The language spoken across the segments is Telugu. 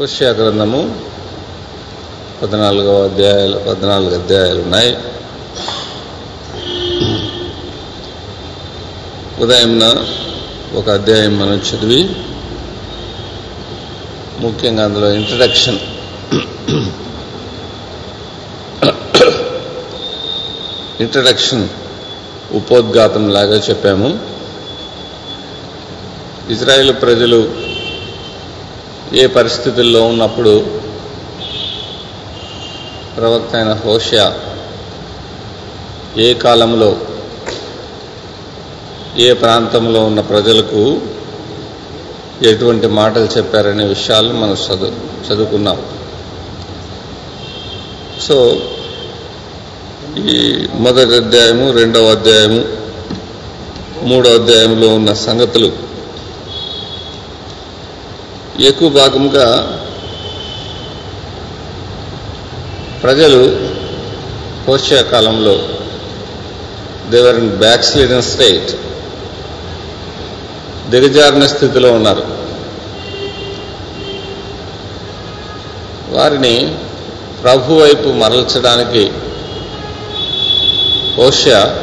హోషియా గ్రంథము పద్నాలుగవ అధ్యాయాలు పద్నాలుగు అధ్యాయాలు ఉన్నాయి. ఉదయంన ఒక అధ్యాయం మనం చదివి ముఖ్యంగా అందులో ఇంట్రడక్షన్ ఇంట్రడక్షన్ ఉపోద్ఘాతం లాగా చెప్పాము. ఇజ్రాయేల్ ప్రజలు ఏ పరిస్థితుల్లో ఉన్నప్పుడు ప్రవక్త అయిన హోషియా ఏ కాలంలో ఏ ప్రాంతంలో ఉన్న ప్రజలకు ఎటువంటి మాటలు చెప్పారనే విషయాలు మనం చదువు చదువుకున్నాం. సో ఈ మొదటి అధ్యాయము రెండవ అధ్యాయము మూడో అధ్యాయంలో ఉన్న సంగతులు ఎక్కువ భాగంగా ప్రజలు పోషకాలంలో కాలంలో they were in backslidden state దిగజారిన స్థితిలో ఉన్నారు. వారిని ప్రభు వైపు మరల్చడానికి హోషియా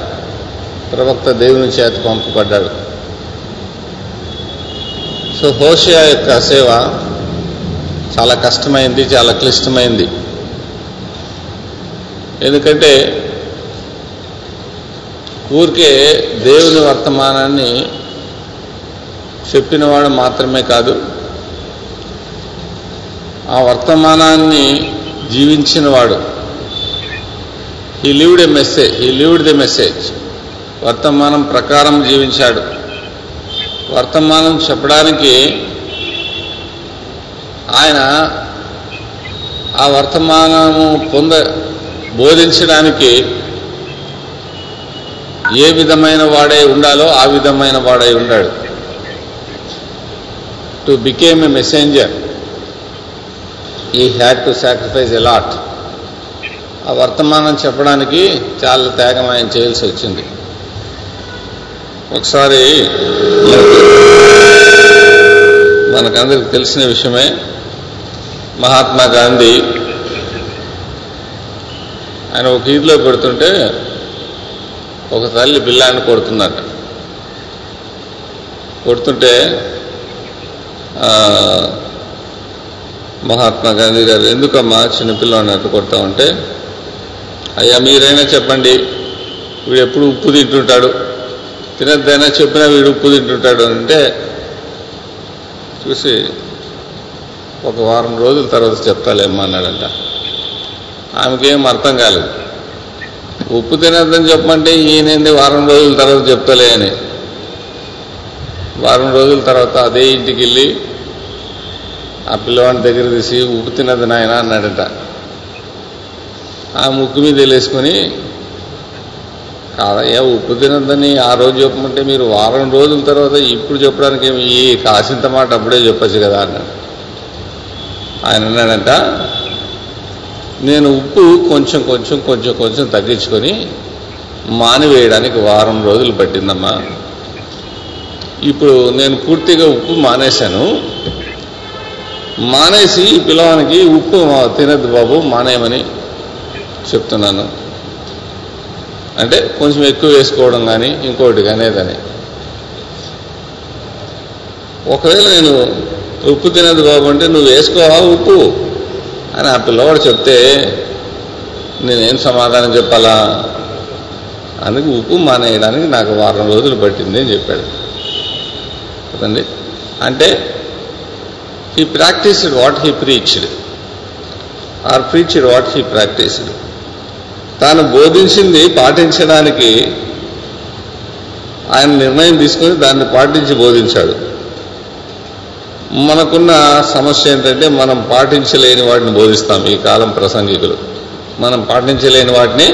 ప్రవక్త దేవుని చేత పంపబడ్డాడు. సో హోషియా యొక్క సేవ చాలా కష్టమైంది చాలా క్లిష్టమైంది. ఎందుకంటే ఊరికే దేవుని వర్తమానాన్ని చెప్పినవాడు మాత్రమే కాదు ఆ వర్తమానాన్ని జీవించినవాడు. He lived a message he lived the message వర్తమానం ప్రకారం జీవించాడు. వర్తమానం చెప్పడానికి ఆయన ఆ వర్తమానము పొంద బోధించడానికి ఏ విధమైన వాడై ఉండాలో ఆ విధమైన వాడై ఉండాడు. To became a messenger he had to sacrifice a lot lot ఆ వర్తమానం చెప్పడానికి చాలా త్యాగం ఆయన చేయాల్సి వచ్చింది. ఒకసారి మనకందరికి తెలిసిన విషయమే మహాత్మా గాంధీ. ఆయన ఒక ఈదులో పెడుతుంటే ఒక తల్లి పిల్లాన్ని కొడుతుందట. కొడుతుంటే మహాత్మా గాంధీ గారు ఎందుకమ్మా చిన్నపిల్లని అట్టు కొడతామంటే అయ్యా మీరైనా చెప్పండి. వీడు ఎప్పుడు ఉప్పు తింటుంటాడు. తినద్దైనా చెప్పినా వీడు ఉప్పు తింటుంటాడు అంటే చూసి ఒక వారం రోజుల తర్వాత చెప్తాలేమ్మా అన్నాడంట. ఆమెకేం అర్థం కాలేదు. ఉప్పు తినద్దని చెప్పమంటే ఈయనేంది వారం రోజుల తర్వాత చెప్తలే అని. వారం రోజుల తర్వాత అదే ఇంటికి వెళ్ళి ఆ పిల్లవాడి దగ్గర తీసి ఉప్పు తినద్దు నాయన అన్నాడట. ఆ ముక్కు మీద వెళ్ళేసుకొని ఏ ఉప్పు తినద్దని ఆ రోజు చెప్పమంటే మీరు వారం రోజుల తర్వాత ఇప్పుడు చెప్పడానికి ఏమి ఈ కాసింత మాట అప్పుడే చెప్పచ్చు కదా అన్నాడు. ఆయన అన్నాడంట నేను ఉప్పు కొంచెం కొంచెం కొంచెం కొంచెం తగ్గించుకొని మానివేయడానికి వారం రోజులు పట్టిందమ్మా. ఇప్పుడు నేను పూర్తిగా ఉప్పు మానేశాను. మానేసి ఈ పిల్లవానికి ఉప్పు తినద్దు బాబు మానేయమని చెప్తున్నాను. అంటే కొంచెం ఎక్కువ వేసుకోవడం కానీ ఇంకోటి కానీ ఏదని. ఒకవేళ నేను ఉప్పు తినదు బాగుంటే నువ్వు వేసుకోవా ఉప్పు? అని ఆ పిల్లవాడు చెప్తే నేనేం సమాధానం చెప్పాలా? అందుకు ఉప్పు మానేయడానికి నాకు వారం రోజులు పట్టింది అని చెప్పాడు. కదండి అంటే he practised what he preached or preached what he practised తాను బోధించింది పాటించడానికి ఆయన నిర్ణయం తీసుకొని దాన్ని పాటించి బోధించాడు. మనకున్న సమస్య ఏంటంటే మనం పాటించలేని వాటిని బోధిస్తాం ఈ కాలం ప్రసంగికులు. మనం పాటించలేని వాటిని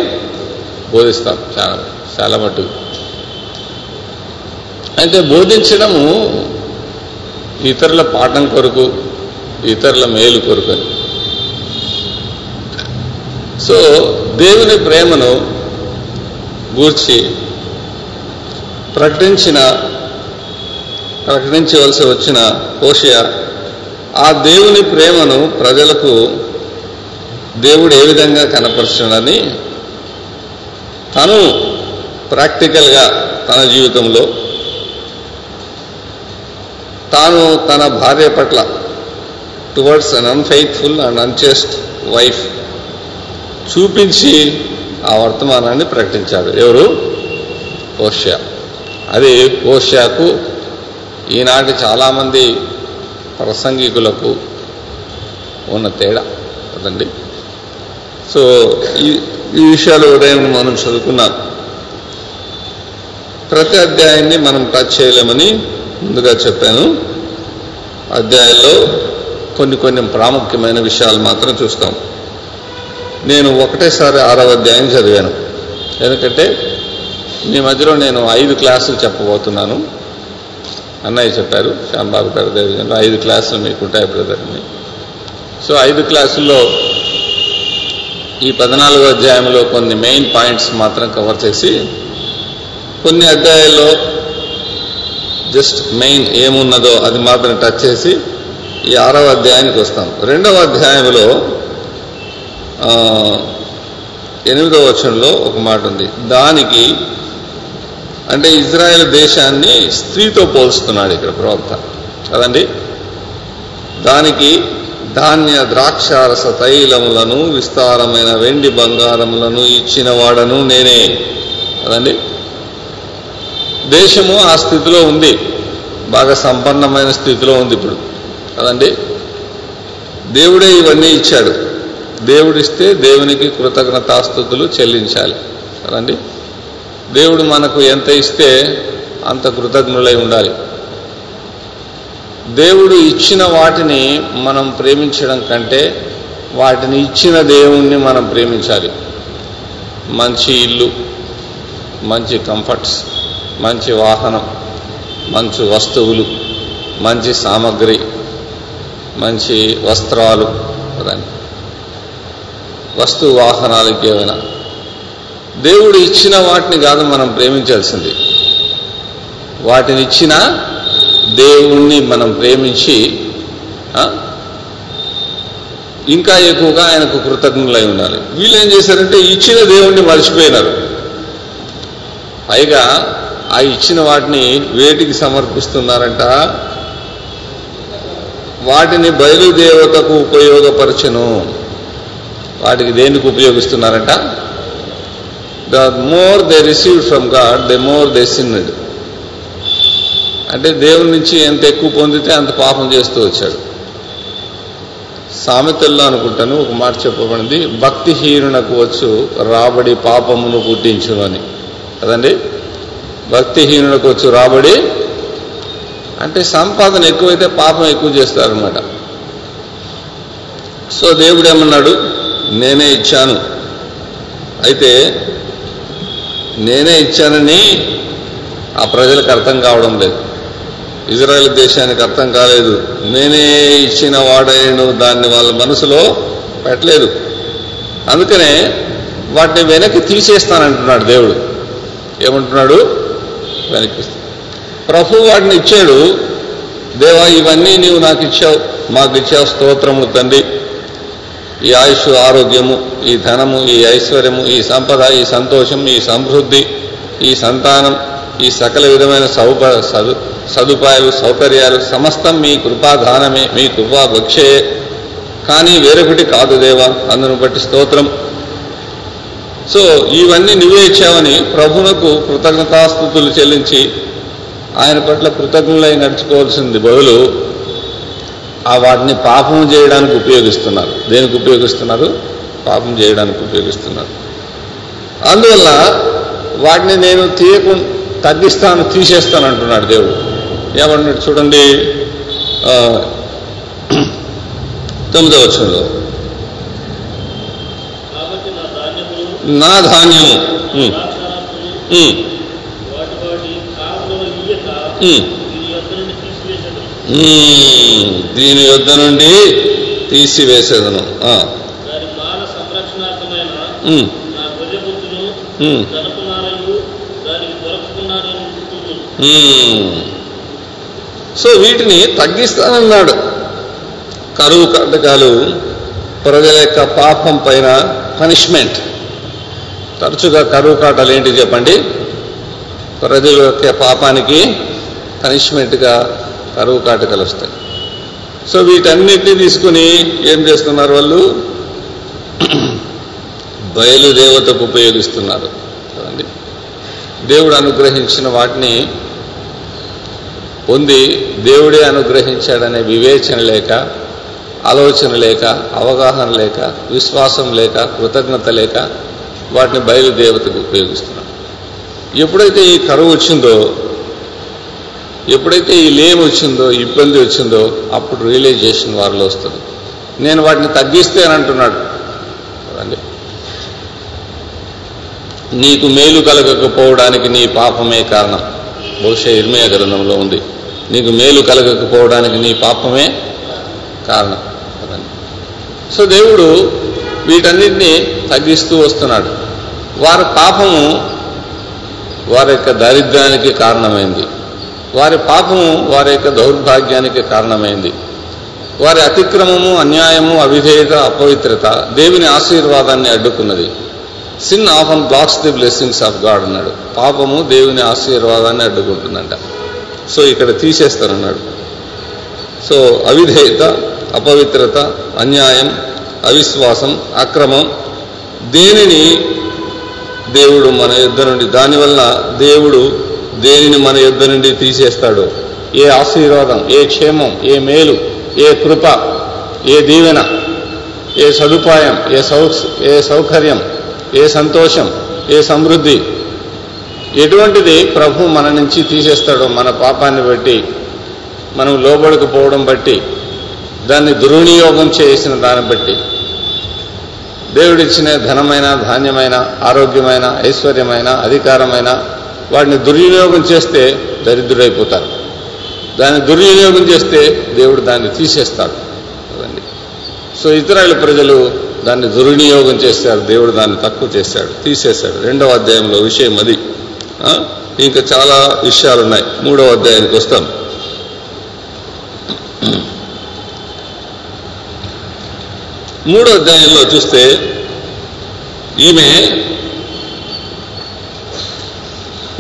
బోధిస్తాం చాలా చాలా మటుకు అయితే బోధించడము ఇతరుల పాఠం కొరకు ఇతరుల మేలు కొరకు అని. సో దేవుని ప్రేమను గూర్చి ప్రకటించిన ప్రకటించవలసి వచ్చిన హోషియా ఆ దేవుని ప్రేమను ప్రజలకు దేవుడు ఏ విధంగా కనపరచడని తను ప్రాక్టికల్గా తన జీవితంలో తాను తన భార్య పట్ల towards un unfaithful and unchaste wife చూపించి ఆ వర్తమానాన్ని ప్రకటించాడు. ఎవరు? ఓషియా అది ఓషియాకు ఈనాటి చాలామంది ప్రసంగికులకు ఉన్న తేడా కదండి. సో ఈ ఈ విషయాలు ఉదయం మనం చదువుకున్నాం. ప్రతి అధ్యాయాన్ని మనం టచ్ చేయలేమని ముందుగా చెప్పాను. అధ్యాయంలో కొన్ని కొన్ని ప్రాముఖ్యమైన విషయాలు మాత్రం చూస్తాం. నేను ఒకటేసారి ఆరవ అధ్యాయం చదివాను. ఎందుకంటే మీ మధ్యలో నేను ఐదు క్లాసులు చెప్పబోతున్నాను. అన్నయ్య చెప్పారు శ్యాంబాబు గారి దేవజన్లో ఐదు క్లాసులు మీకుంటాయి బ్రదర్ని సో ఐదు క్లాసుల్లో ఈ పద్నాలుగో అధ్యాయంలో కొన్ని మెయిన్ పాయింట్స్ మాత్రం కవర్ చేసి కొన్ని అధ్యాయాల్లో జస్ట్ మెయిన్ ఏమున్నదో అది మాత్రం టచ్ చేసి ఈ ఆరవ అధ్యాయానికి వస్తాం. రెండవ అధ్యాయంలో ఎనిమిదో వచనంలో ఒక మాట ఉంది. దానికి అంటే ఇజ్రాయెల్ దేశాన్ని స్త్రీతో పోల్స్తున్నాడు ఇక్కడ ప్రవక్త. కదండి? దానికి ధాన్య ద్రాక్షారస తైలములను విస్తారమైన వెండి బంగారములను ఇచ్చిన వాడను నేనే. కదండి? దేశము ఆ స్థితిలో ఉంది. బాగా సంపన్నమైన స్థితిలో ఉంది ఇప్పుడు. కదండి? దేవుడే ఇవన్నీ ఇచ్చాడు. దేవుడిస్తే దేవునికి కృతజ్ఞతాస్థుతులు చెల్లించాలి. కదండి? దేవుడు మనకు ఎంత ఇస్తే అంత కృతజ్ఞులై ఉండాలి. దేవుడు ఇచ్చిన వాటిని మనం ప్రేమించడం కంటే వాటిని ఇచ్చిన దేవుణ్ణి మనం ప్రేమించాలి. మంచి ఇల్లు మంచి కంఫర్ట్స్ మంచి వాహనం మంచి వస్తువులు మంచి సామగ్రి మంచి వస్త్రాలు కదండి? వస్తు వాహనాలకి ఏమైనా దేవుడు ఇచ్చిన వాటిని కాదు మనం ప్రేమించాల్సింది. వాటిని ఇచ్చిన దేవుణ్ణి మనం ప్రేమించి ఇంకా ఎక్కువగా ఆయనకు కృతజ్ఞులై ఉండాలి. వీళ్ళు ఏం చేశారంటే ఇచ్చిన దేవుణ్ణి మర్చిపోయినారు. పైగా ఆ ఇచ్చిన వాటిని వేటికి సమర్పిస్తున్నారంట? వాటిని బయలుదేవతకు ఉపయోగపరచను. వాటికి దేనికి ఉపయోగిస్తున్నారంట? The more they received from God the more they sinned అంటే దేవుని నుంచి ఎంత ఎక్కువ పొందితే అంత పాపం చేస్తూ వచ్చాడు. సామెతల్లో అనుకుంటాను ఒక మాట చెప్పబడింది భక్తిహీనునకు వచ్చు రాబడి పాపమును పుట్టించును అని. కదండి భక్తిహీనులకు వచ్చు రాబడి అంటే సంపాదన ఎక్కువైతే పాపం ఎక్కువ చేస్తారనమాట సో దేవుడు ఏమన్నాడు? నేనే ఇచ్చాను. అయితే నేనే ఇచ్చానని ఆ ప్రజలకు అర్థం కావడం లేదు. ఇజ్రాయెల్ దేశానికి అర్థం కాలేదు. నేనే ఇచ్చిన వాడేను దాన్ని వాళ్ళ మనసులో పెట్టలేదు. అందుకనే వాటిని వెనక్కి తీసేస్తానంటున్నాడు దేవుడు. ఏమంటున్నాడు? వెనక్కి ప్రభు వాటిని ఇచ్చాడు. దేవా ఇవన్నీ నీవు నాకు ఇచ్చావు. మాకు ఇచ్చావు స్తోత్రములు తండ్రి. ఈ ఆయుష్ ఆరోగ్యము ఈ ధనము ఈ ఐశ్వర్యము ఈ సంపద ఈ సంతోషం ఈ సమృద్ధి ఈ సంతానం ఈ సకల విధమైన సౌప సదు సదుపాయాలు సౌకర్యాలు సమస్తం మీ కృపాధానమే మీ కృపా భక్షయే కానీ వేరొకటి కాదు దేవా అందును బట్టి స్తోత్రం. సో ఇవన్నీ నువ్వే ఇచ్చావని ప్రభునకు కృతజ్ఞతాస్థుతులు చెల్లించి ఆయన పట్ల కృతజ్ఞులై నడుచుకోవాల్సింది బదులు ఆ వాటిని పాపం చేయడానికి ఉపయోగిస్తున్నారు. దేనికి ఉపయోగిస్తున్నారు? పాపం చేయడానికి ఉపయోగిస్తున్నారు. అందువల్ల వాటిని నేను తీయకు తగ్గిస్తాను తీసేస్తాను అంటున్నాడు దేవుడు. ఏమన్నాడు చూడండి తొమ్మిదవ ధాన్యములు నా ధాన్యము. దీని యొద్ద నుండి తీసివేసేదను. సో వీటిని తగ్గిస్తానన్నాడు. కరువు కాటకాలు ప్రజల యొక్క పాపం పైన పనిష్మెంట్. తరచుగా కరువు కాటాలు ఏంటి చెప్పండి? ప్రజల యొక్క పాపానికి పనిష్మెంట్గా కరువు కాటకలు వస్తాయి. సో వీటన్నిటిని తీసుకుని ఏం చేస్తున్నారు వాళ్ళు? బయలుదేవతకు ఉపయోగిస్తున్నారు. చూడండి. దేవుడు అనుగ్రహించిన వాటిని పొంది దేవుడే అనుగ్రహించాడనే వివేచన లేక ఆలోచన లేక అవగాహన లేక విశ్వాసం లేక కృతజ్ఞత లేక వాటిని బయలుదేవతకు ఉపయోగిస్తున్నారు. ఎప్పుడైతే ఈ కరువు వచ్చిందో ఎప్పుడైతే ఈ లేమ్ వచ్చిందో ఇబ్బంది వచ్చిందో అప్పుడు రియలైజేషన్ వారిలో వస్తుంది. నేను వాటిని తగ్గిస్తే అని అంటున్నాడు. నీకు మేలు కలగకపోవడానికి నీ పాపమే కారణం. బహుశా ఇర్మయ గ్రంథంలో ఉంది. నీకు మేలు కలగకపోవడానికి నీ పాపమే కారణం. సో దేవుడు వీటన్నిటినీ తగ్గిస్తూ వస్తున్నాడు. వారి పాపము వారి యొక్క దారిద్ర్యానికి కారణమైంది. వారి పాపము వారి యొక్క దౌర్భాగ్యానికి కారణమైంది. వారి అతిక్రమము అన్యాయము అవిధేయత అపవిత్రత దేవుని ఆశీర్వాదాన్ని అడ్డుకున్నది. Sin often blocks the blessings of God అన్నాడు. పాపము దేవుని ఆశీర్వాదాన్ని అడ్డుకుంటుందంట. సో ఇక్కడ తీసేస్తానన్నాడు. సో అవిధేయత అపవిత్రత అన్యాయం అవిశ్వాసం అక్రమం దేనిని దేవుడు మన యుద్ధ నుండి దానివల్ల దేవుడు దేనిని మన యుద్ధ నుండి తీసేస్తాడు? ఏ ఆశీర్వాదం ఏ క్షేమం ఏ మేలు ఏ కృప ఏ దీవెన ఏ సదుపాయం ఏ సౌ ఏ సౌకర్యం ఏ సంతోషం ఏ సమృద్ధి? ఎటువంటిది ప్రభు మన నుంచి తీసేస్తాడో మన పాపాన్ని బట్టి మనం లోబడకపోవడం బట్టి దాన్ని దుర్వినియోగం చేసిన దాన్ని బట్టి? దేవుడిచ్చిన ధనమైన ధాన్యమైన ఆరోగ్యమైన ఐశ్వర్యమైన అధికారమైన వాటిని దుర్వినియోగం చేస్తే దరిద్రుడైపోతారు. దాన్ని దుర్వినియోగం చేస్తే దేవుడు దాన్ని తీసేస్తాడు. కదండి సో ఇతరాల ప్రజలు దాన్ని దుర్వినియోగం చేశారు దేవుడు దాన్ని తక్కువ చేశాడు తీసేశాడు రెండవ అధ్యాయంలో విషయం అది. ఇంకా చాలా విషయాలు ఉన్నాయి మూడవ అధ్యాయానికి వస్తాం. మూడో అధ్యాయంలో చూస్తే ఈమె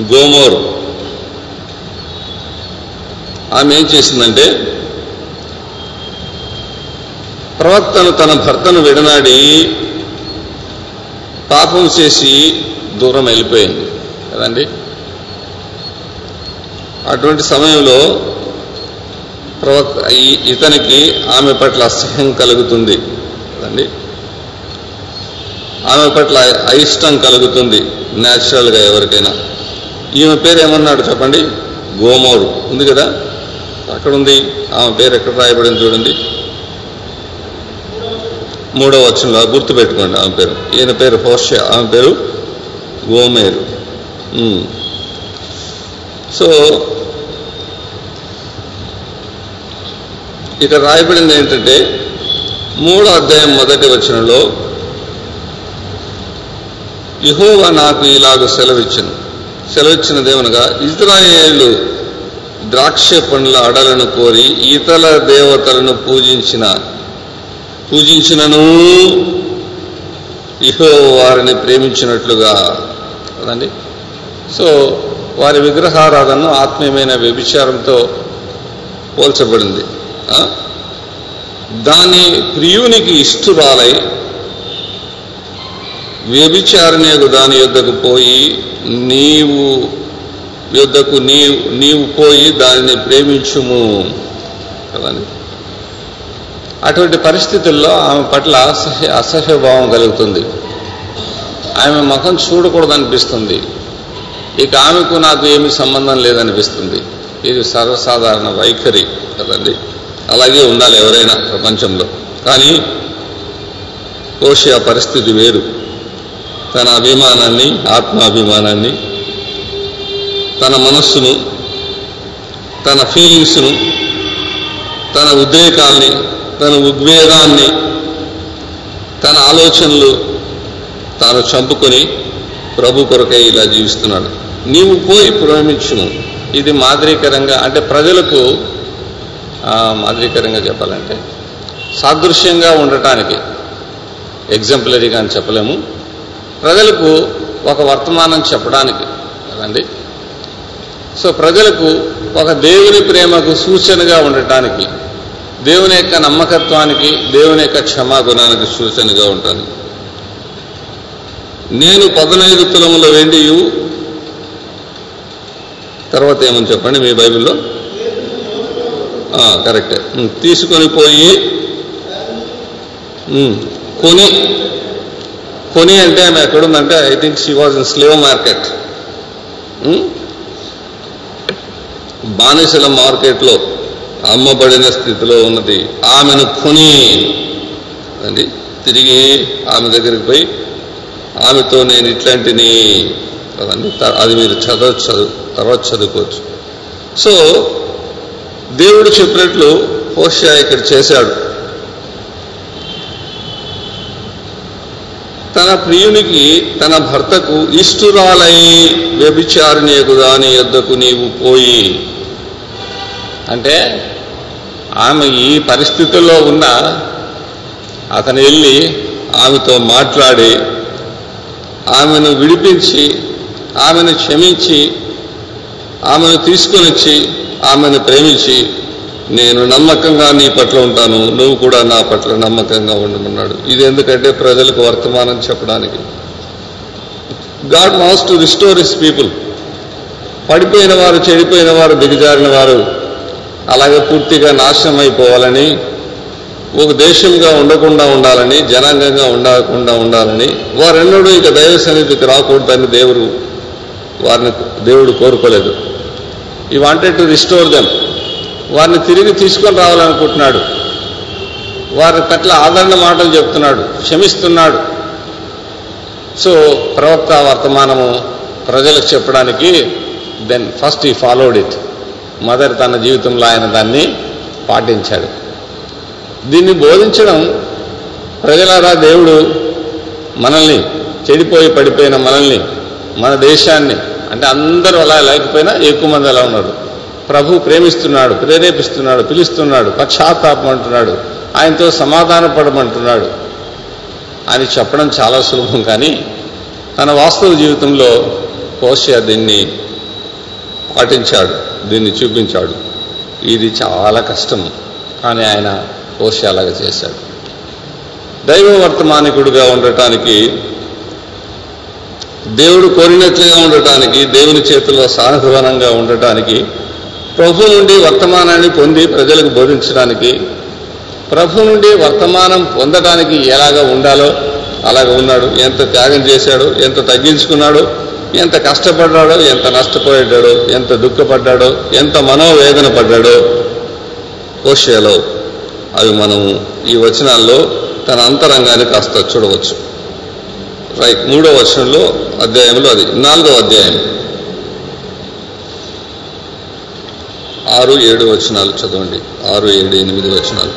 గోమోర్. ఆమె ఏం చేసిందంటే ప్రవక్తను తన భర్తను విడనాడి పాపం చేసి దూరం వెళ్ళిపోయింది. కదండి? అటువంటి సమయంలో ప్రవక్త ఇతనికి ఆమె పట్ల అసహ్యం కలుగుతుంది. కదండి? ఆమె పట్ల అయిష్టం కలుగుతుంది న్యాచురల్గా ఎవరికైనా. ఈమె పేరు ఏమన్నాడు చెప్పండి? గోమోరు. ఉంది కదా? అక్కడ ఉంది ఆమె పేరు ఎక్కడ రాయబడింది చూడండి. మూడవ వచనంలో గుర్తుపెట్టుకోండి ఆమె పేరు. ఈయన పేరు హోష ఆమె పేరు గోమేరు. సో ఇక్కడ రాయబడింది ఏంటంటే మూడో అధ్యాయం మొదటి వచనంలో యహోవా నాకు ఇలాగ సెలవిచ్చింది సెలవిచ్చినదేమనగా ఇజ్రాయేలు ద్రాక్ష పండ్ల అడలను కోరి ఇతర దేవతలను పూజించిన పూజించినను ఇహో వారిని ప్రేమించినట్లుగా. కదండి సో వారి విగ్రహారాధనను ఆత్మీయమైన వ్యభిచారంతో పోల్చబడింది. ఆ? దాని ప్రియునికి ఇష్టురాలై వ్యభిచారణ దాని యొద్దకు పోయి నీవు యుద్ధకు నీవు నీవు పోయి దానిని ప్రేమించుము. కదండి? అటువంటి పరిస్థితుల్లో ఆమె పట్ల అసహ్య అసహ్యభావం కలుగుతుంది. ఆమె ముఖం చూడకూడదనిపిస్తుంది. ఇక ఆమెకు నాకు ఏమి సంబంధం లేదనిపిస్తుంది. ఇది సర్వసాధారణ వైఖరి కదండి. అలాగే ఉండాలి ఎవరైనా ప్రపంచంలో. కానీ కోషియా పరిస్థితి వేరు. తన అభిమానాన్ని ఆత్మాభిమానాన్ని తన మనస్సును తన ఫీలింగ్స్ను తన ఉద్రేకాల్ని తన ఉద్వేగాన్ని తన ఆలోచనలు తాను చంపుకొని ప్రభు కొరకై ఇలా జీవిస్తున్నాడు. నీవు పోయి ప్రేమించును ఇది మాదిరికరంగా అంటే ప్రజలకు మాదిరికరంగా చెప్పాలంటే సాదృశ్యంగా ఉండటానికి ఎగ్జాంపులరీగా అని చెప్పలేము. ప్రజలకు ఒక వర్తమానం చెప్పడానికి. కదండి సో ప్రజలకు ఒక దేవుని ప్రేమకు సూచనగా ఉండటానికి దేవుని యొక్క నమ్మకత్వానికి దేవుని యొక్క క్షమాగుణానికి సూచనగా ఉంటాను నేను పదనైదు తులముల వెండియు తర్వాత ఏమని చెప్పండి మీ బైబిల్లో? కరెక్టే. తీసుకొని పోయి కొని కొని అంటే ఆమె ఎక్కడుందంటే I think she was in slave market బానిసల మార్కెట్లో అమ్మబడిన స్థితిలో ఉన్నది. ఆమెను కొని. అండి తిరిగి ఆమె దగ్గరికి పోయి ఆమెతో నేను ఇట్లాంటిని కదండి అది మీరు చదవచ్చు చదువు తర్వాత చదువుకోవచ్చు. సో దేవుడు చెప్పినట్లు హోషా ఇక్కడ చేశాడు. తన ప్రియునికి తన భర్తకు ఇష్టురాలై వ్యభిచారిణియకు దాని యొద్దకు నీవు పోయి అంటే ఆమె ఈ పరిస్థితుల్లో ఉన్న అతను వెళ్ళి ఆమెతో మాట్లాడి ఆమెను విడిపించి ఆమెను క్షమించి ఆమెను తీసుకొని వచ్చి ఆమెను ప్రేమించి నేను నమ్మకంగా నీ పట్ల ఉంటాను. నువ్వు కూడా నా పట్ల నమ్మకంగా ఉండమన్నాడు. ఇది ఎందుకంటే ప్రజలకు వర్తమానం చెప్పడానికి. God wants to restore his people. పడిపోయిన వారు చెడిపోయిన వారు దిగజారిన వారు అలాగే పూర్తిగా నాశనం అయిపోవాలని ఒక దేశంగా ఉండకుండా ఉండాలని జనాంగంగా ఉండకుండా ఉండాలని వారెన్నడూ ఇక దైవ సన్నిధికి రాకూడదని దేవుడు వారిని దేవుడు కోరుకోలేదు. ఈ వాంటెడ్ టు రిస్టోర్ దెమ్ వారిని తిరిగి తీసుకొని రావాలనుకుంటున్నాడు. వారి పట్ల ఆదరణ మాటలు చెప్తున్నాడు క్షమిస్తున్నాడు. సో ప్రవక్త వర్తమానము ప్రజలకు చెప్పడానికి then first he followed it mother తన జీవితంలో ఆయన దాన్ని పాటించాడు. దీన్ని బోధించడం ప్రజలారా దేవుడు మనల్ని చెడిపోయి పడిపోయిన మనల్ని మన దేశాన్ని అంటే అందరూ అలా లేకపోయినా ఎక్కువ మంది అలా ఉన్నారు ప్రభు ప్రేమిస్తున్నాడు ప్రేరేపిస్తున్నాడు పిలుస్తున్నాడు పశ్చాత్తాపం అంటున్నాడు ఆయనతో సమాధాన పడమంటున్నాడు అని చెప్పడం చాలా సులభం కానీ తన వాస్తవ జీవితంలో కోశ దీన్ని పాటించాడు దీన్ని చూపించాడు. ఇది చాలా కష్టం కానీ ఆయన కోశ అలాగా చేశాడు. దైవ వర్తమానికుడిగా ఉండటానికి దేవుడు కోరినట్లుగా ఉండటానికి దేవుని చేతిలో సాధువనంగా ఉండటానికి ప్రభు నుండి వర్తమానాన్ని పొంది ప్రజలకు బోధించడానికి ప్రభు నుండి వర్తమానం పొందడానికి ఎలాగ ఉండాలో అలాగ ఉన్నాడు. ఎంత త్యాగం చేశాడు ఎంత తగ్గించుకున్నాడు ఎంత కష్టపడ్డాడో ఎంత నష్టపోయాడో ఎంత దుఃఖపడ్డాడో ఎంత మనోవేదన పడ్డాడో ఓషియాలో అవి మనము ఈ వచనాల్లో తన అంతరంగాన్ని కాస్త చూడవచ్చు. రైట్ మూడో వచనంలో అధ్యాయంలో అది నాలుగో అధ్యాయం. ఆరు ఏడు వచనాలు చదవండి. ఆరు ఏడు ఎనిమిది వచనాలు.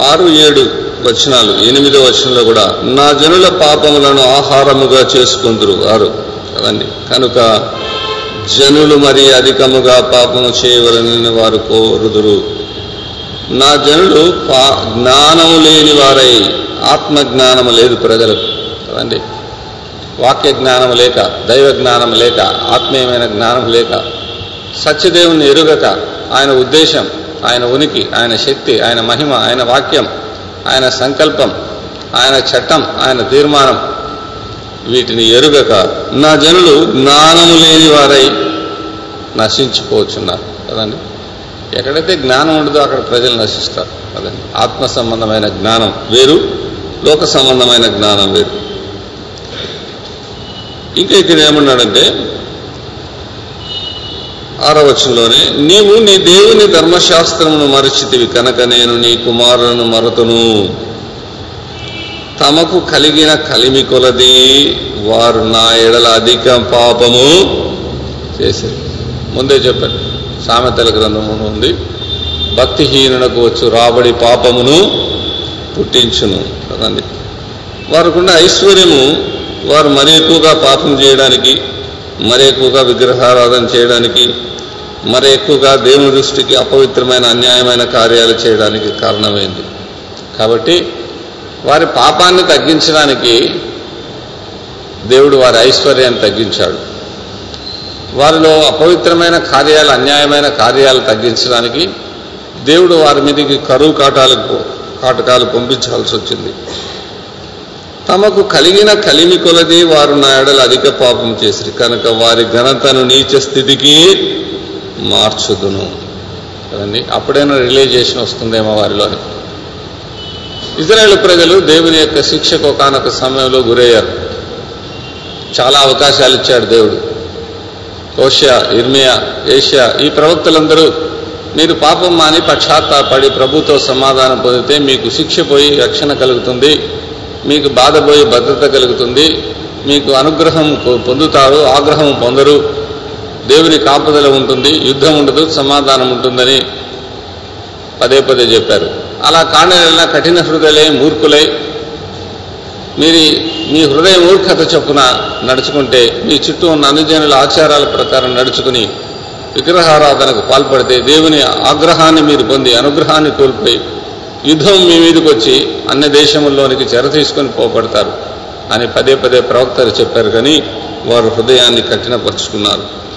ఆరు ఏడు. వచనాలు ఎనిమిదో వచనంలో కూడా నా జనుల పాపములను ఆహారముగా చేసుకుందరు వారు కదండి? కనుక జనులు మరి అధికముగా పాపము చేయవలనని వారు కోరుదురు. నా జనులు పా జ్ఞానము లేని వారై ఆత్మ జ్ఞానము లేదు ప్రజలకు. కదండి? వాక్య జ్ఞానం లేక దైవ జ్ఞానం లేక ఆత్మీయమైన జ్ఞానం లేక సత్యదేవుని ఎరుగక ఆయన ఉద్దేశం ఆయన ఉనికి ఆయన శక్తి ఆయన మహిమ ఆయన వాక్యం ఆయన సంకల్పం ఆయన చట్టం ఆయన తీర్మానం వీటిని ఎరుగక నా జనులు జ్ఞానము లేని వారై నశించిపోతున్నారు కదండి? ఎక్కడైతే జ్ఞానం ఉండదో అక్కడ ప్రజలు నశిస్తారు. కదండి? ఆత్మ సంబంధమైన జ్ఞానం వేరు లోక సంబంధమైన జ్ఞానం వేరు. ఇంకా ఇక్కడ ఏమన్నాడంటే ఆరవచనంలోనే నీవు నీ దేవుని ధర్మశాస్త్రమును మరచితివి కనుక నేను నీ కుమారులను మరతును. తమకు కలిగిన కలిమి కొలది వారు నా ఎడల అధిక పాపము చేశారు ముందే చెప్పాను సామెతల గ్రంథమును ఉంది. భక్తిహీనునకు వచ్చు రాబడి పాపమును పుట్టించును. కదండి వారికున్న ఐశ్వర్యము వారు మరి ఎక్కువగా పాపం చేయడానికి మరి ఎక్కువగా విగ్రహారాధన చేయడానికి మరి ఎక్కువగా దేవుని దృష్టికి అపవిత్రమైన అన్యాయమైన కార్యాలు చేయడానికి కారణమైంది. కాబట్టి వారి పాపాన్ని తగ్గించడానికి దేవుడు వారి ఐశ్వర్యాన్ని తగ్గించాడు. వారిలో అపవిత్రమైన కార్యాలు అన్యాయమైన కార్యాలు తగ్గించడానికి దేవుడు వారి మీదకి కరువు కాటాలు కాటకాలు పంపించాల్సి వచ్చింది. తమకు కలిగిన కలిమి కొలది వారు నా ఎడలు అధిక పాపం చేసిరి. కనుక వారి ఘనతను నీచ స్థితికి మార్చుదును. కదండి అప్పుడైనా రిలైజేషన్ వస్తుందేమో వారిలోని. ఇజ్రాయేల్ ప్రజలు దేవుని యొక్క శిక్షకు ఒకనొక సమయంలో గురయ్యారు. చాలా అవకాశాలు ఇచ్చాడు దేవుడు. ఓషియా ఇర్మియా ఏషియా ఈ ప్రవక్తలందరూ మీరు పాపం మాని పక్షాత్తాపడి ప్రభుతో సమాధానం పొందితే మీకు శిక్ష పోయి రక్షణ కలుగుతుంది. మీకు బాధపోయి భద్రత కలుగుతుంది. మీకు అనుగ్రహం పొందుతారు ఆగ్రహం పొందరు. దేవుని కాపుదల ఉంటుంది యుద్ధం ఉండదు సమాధానం ఉంటుందని పదే పదే చెప్పారు. అలా కాండనెలా కఠిన హృదయలే మూర్ఖులై మీరు మీ హృదయ మూర్ఖత చొప్పున నడుచుకుంటే మీ చుట్టూ ఉన్న అనుజనుల ఆచారాల ప్రకారం నడుచుకుని విగ్రహారాధనకు పాల్పడితే దేవుని ఆగ్రహాన్ని మీరు పొంది అనుగ్రహాన్ని కోల్పోయి యుద్ధం మీ మీదకి వచ్చి అన్ని దేశముల్లోనికి చెర తీసుకొని పోబడతారు అని పదే పదే ప్రవక్తలు చెప్పారు. కానీ వారు హృదయాన్ని కఠినపరుచుకున్నారు.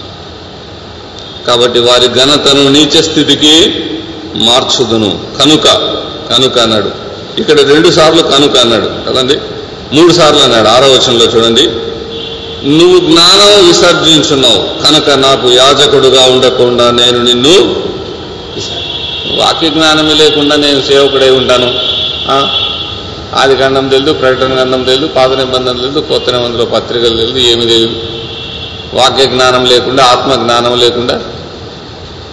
కాబట్టి వారి ఘనతను నీచ స్థితికి మార్చుదును. కనుక కనుక అన్నాడు. ఇక్కడ రెండు సార్లు కనుక అన్నాడు. కదండి? మూడు సార్లు అన్నాడు. ఆరో వచనంలో చూడండి. నువ్వు జ్ఞానం విసర్జించున్నావు. కనుక నాకు యాజకుడుగా ఉండకుండా నేను నిన్ను వాక్య జ్ఞానమే లేకుండా నేను సేవకుడై ఉంటాను. ఆది గంధం తెలియదు ప్రకటన గంధం తెలియదు పాత నిబంధన తెలియదు కొత్త నిబంధనలో పత్రికలు తెలియదు ఏమి తెలియదు. వాక్య జ్ఞానం లేకుండా ఆత్మ జ్ఞానం లేకుండా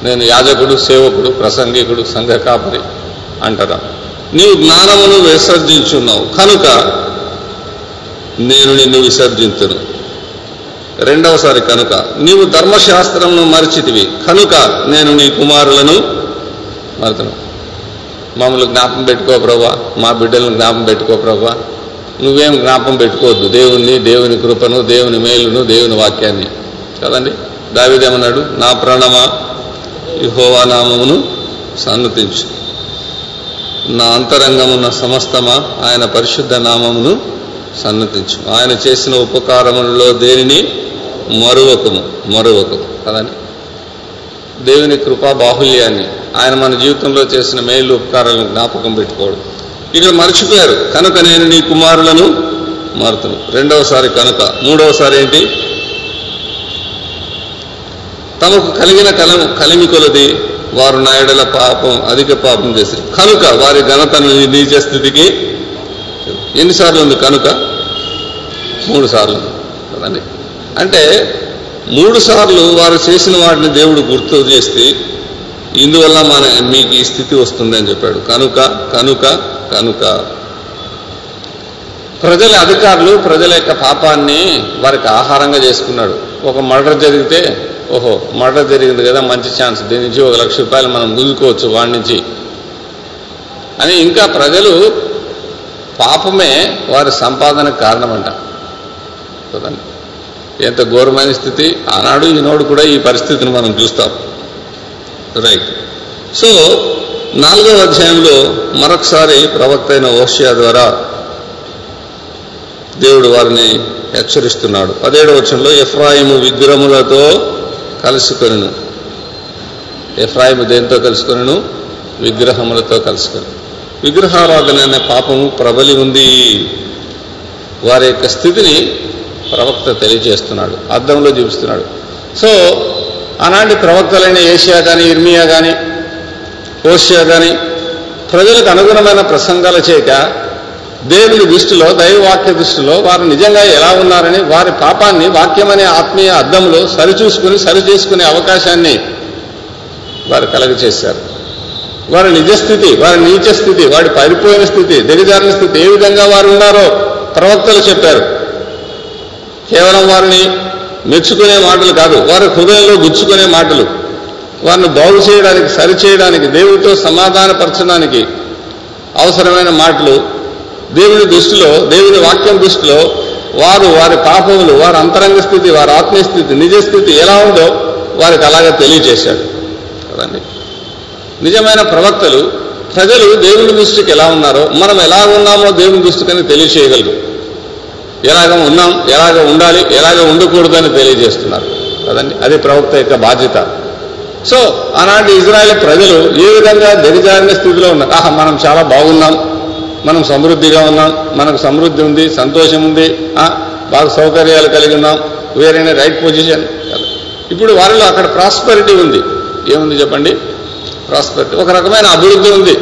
నేను యాజకుడు సేవకుడు ప్రసంగికుడు సంఘ కాపరి అంటారా నీవు జ్ఞానమును విసర్జించున్నావు. కనుక నేను నిన్ను విసర్జించను రెండవసారి కనుక నీవు ధర్మశాస్త్రమును మరిచితివి. కనుక నేను నీ కుమారులను మరతను. మమ్మల్ని జ్ఞాపం పెట్టుకో ప్రభా. మా బిడ్డలను జ్ఞాపం పెట్టుకో ప్రభా. నువ్వేం జ్ఞాపం పెట్టుకోవద్దు. దేవుణ్ణి దేవుని కృపను దేవుని మేలును దేవుని వాక్యాన్ని. కదండి దావిదేమన్నాడు నా ప్రణమ? యుహోవా నామమును సన్నతించు నా అంతరంగమున్న సమస్తమా? ఆయన పరిశుద్ధ నామమును సన్నతించు ఆయన చేసిన ఉపకారములలో దేనిని? మరువకము. మరువకము. కదండి దేవుని కృపా బాహుల్యాన్ని ఆయన మన జీవితంలో చేసిన మేలు ఉపకారాలను జ్ఞాపకం పెట్టుకోవడం. ఇక్కడ మర్చిపోయారు. కనుక నేను నీ కుమారులను మారుతును. రెండవసారి కనుక. మూడవసారి ఏంటి? తమకు కలిగిన కలం కలిమి కొలది వారు నాయుడుల పాపం అధిక పాపం చేశారు కనుక వారి ఘనతను నీచ స్థితికి ఎన్నిసార్లు ఉంది కనుక? మూడు సార్లు కదండి అంటే మూడు సార్లు వారు చేసిన వాటిని దేవుడు గుర్తు చేస్తే ఇందువల్ల మన మీకు ఈ స్థితి వస్తుంది అని చెప్పాడు. కనుక కనుక కనుక ప్రజల అధికారులు ప్రజల యొక్క పాపాన్ని వారికి ఆహారంగా చేసుకున్నాడు. ఒక మర్డర్ జరిగితే ఓహో మర్డర్ జరిగింది కదా మంచి ఛాన్స్. దీని నుంచి ఒక లక్ష రూపాయలు మనం గుంజుకోవచ్చు వాడి నుంచి. అని ఇంకా ప్రజలు పాపమే వారి సంపాదనకు కారణమంట. కదండి ఎంత ఘోరమైన స్థితి. ఆనాడు ఈనాడు కూడా ఈ పరిస్థితిని మనం చూస్తాం. రైట్ సో నాలుగవ అధ్యాయంలో మరొకసారి ప్రవక్త అయిన ఓషియా ద్వారా దేవుడు వారిని హెచ్చరిస్తున్నాడు. పదేడవ వచనంలో ఎఫ్రాయిము విగ్రహములతో కలుసుకొను ఎఫ్రాయిము దేంతో కలుసుకొనిను? విగ్రహములతో కలుసుకొని విగ్రహారాధన అనే పాపము ప్రబలి ఉంది. వారి యొక్క స్థితిని ప్రవక్త తెలియజేస్తున్నాడు. అర్థంలో చూపిస్తున్నాడు సో అలాంటి ప్రవక్తలైన ఏషియా కానీ ఇర్మియా కానీ ఓషియా ప్రజలకు అనుగుణమైన ప్రసంగాలు చేయక దేవుని దృష్టిలో దైవవాక్య దృష్టిలో వారు నిజంగా ఎలా ఉన్నారని వారి పాపాన్ని వాక్యమనే ఆత్మీయ అద్దంలో సరిచూసుకుని సరిచేసుకునే అవకాశాన్ని వారు కలగచేశారు వారి నిజస్థితి వారి నీచ స్థితి వారి పరిపోయిన స్థితి దిగజారిన స్థితి ఏ విధంగా వారు ఉన్నారో ప్రవక్తలు చెప్పారు. కేవలం వారిని మెచ్చుకునే మాటలు కాదు వారి హృదయంలో గుచ్చుకునే మాటలు. వారిని బాగు చేయడానికి సరిచేయడానికి దేవుడితో సమాధానపరచడానికి అవసరమైన మాటలు దేవుని దృష్టిలో దేవుని వాక్యం దృష్టిలో వారు వారి పాపములు వారి అంతరంగ స్థితి వారి ఆత్మీయ స్థితి నిజ స్థితి ఎలా ఉందో వారికి అలాగే తెలియజేశాడు. కదండి నిజమైన ప్రవక్తలు ప్రజలు దేవుని దృష్టికి ఎలా ఉన్నారో మనం ఎలా ఉన్నామో దేవుని దృష్టికని తెలియచేయగలరు. ఎలాగ ఉన్నాం ఎలాగ ఉండాలి ఎలాగ ఉండకూడదని తెలియజేస్తున్నారు. కదండి అది ప్రవక్త యొక్క బాధ్యత. సో ఆనాటి ఇజ్రాయెల్ ప్రజలు ఏ విధంగా దిగజారిన స్థితిలో ఉన్నారు? ఆహా మనం చాలా బాగున్నాం. మనం సమృద్ధిగా ఉన్నాం. మనకు సమృద్ధి ఉంది సంతోషం ఉంది. బాగా సౌకర్యాలు కలిగి ఉన్నాం. వేరే రైట్ పొజిషన్ ఇప్పుడు వారిలో అక్కడ ప్రాస్పరిటీ ఉంది. ఏముంది చెప్పండి? ప్రాస్పరిటీ ఒక రకమైన అభివృద్ధి ఉంది.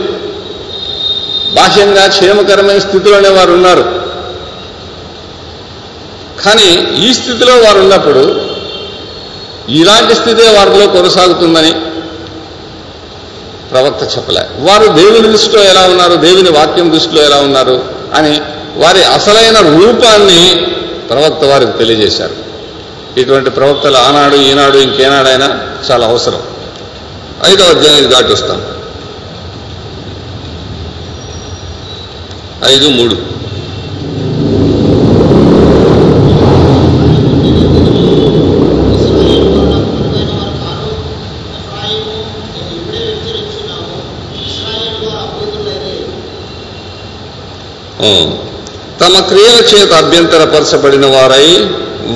బాహ్యంగా క్షేమకరమైన స్థితిలోనే వారు ఉన్నారు. కానీ ఈ స్థితిలో వారు ఉన్నప్పుడు ఇలాంటి స్థితే వారిలో కొనసాగుతుందని ప్రవక్త చెప్పలే. వారు దేవుని దృష్టిలో ఎలా ఉన్నారు? దేవుని వాక్యం దృష్టిలో ఎలా ఉన్నారు? అని వారి అసలైన రూపాన్ని ప్రవక్త వారికి తెలియజేశారు. ఇటువంటి ప్రవక్తలు ఆనాడు ఈనాడు ఇంకేనాడైనా చాలా అవసరం. ఐదో అధ్యాయం దాటి వస్తాం. ఐదు మూడు. తమ క్రియల చేత అభ్యంతరపరచబడిన వారై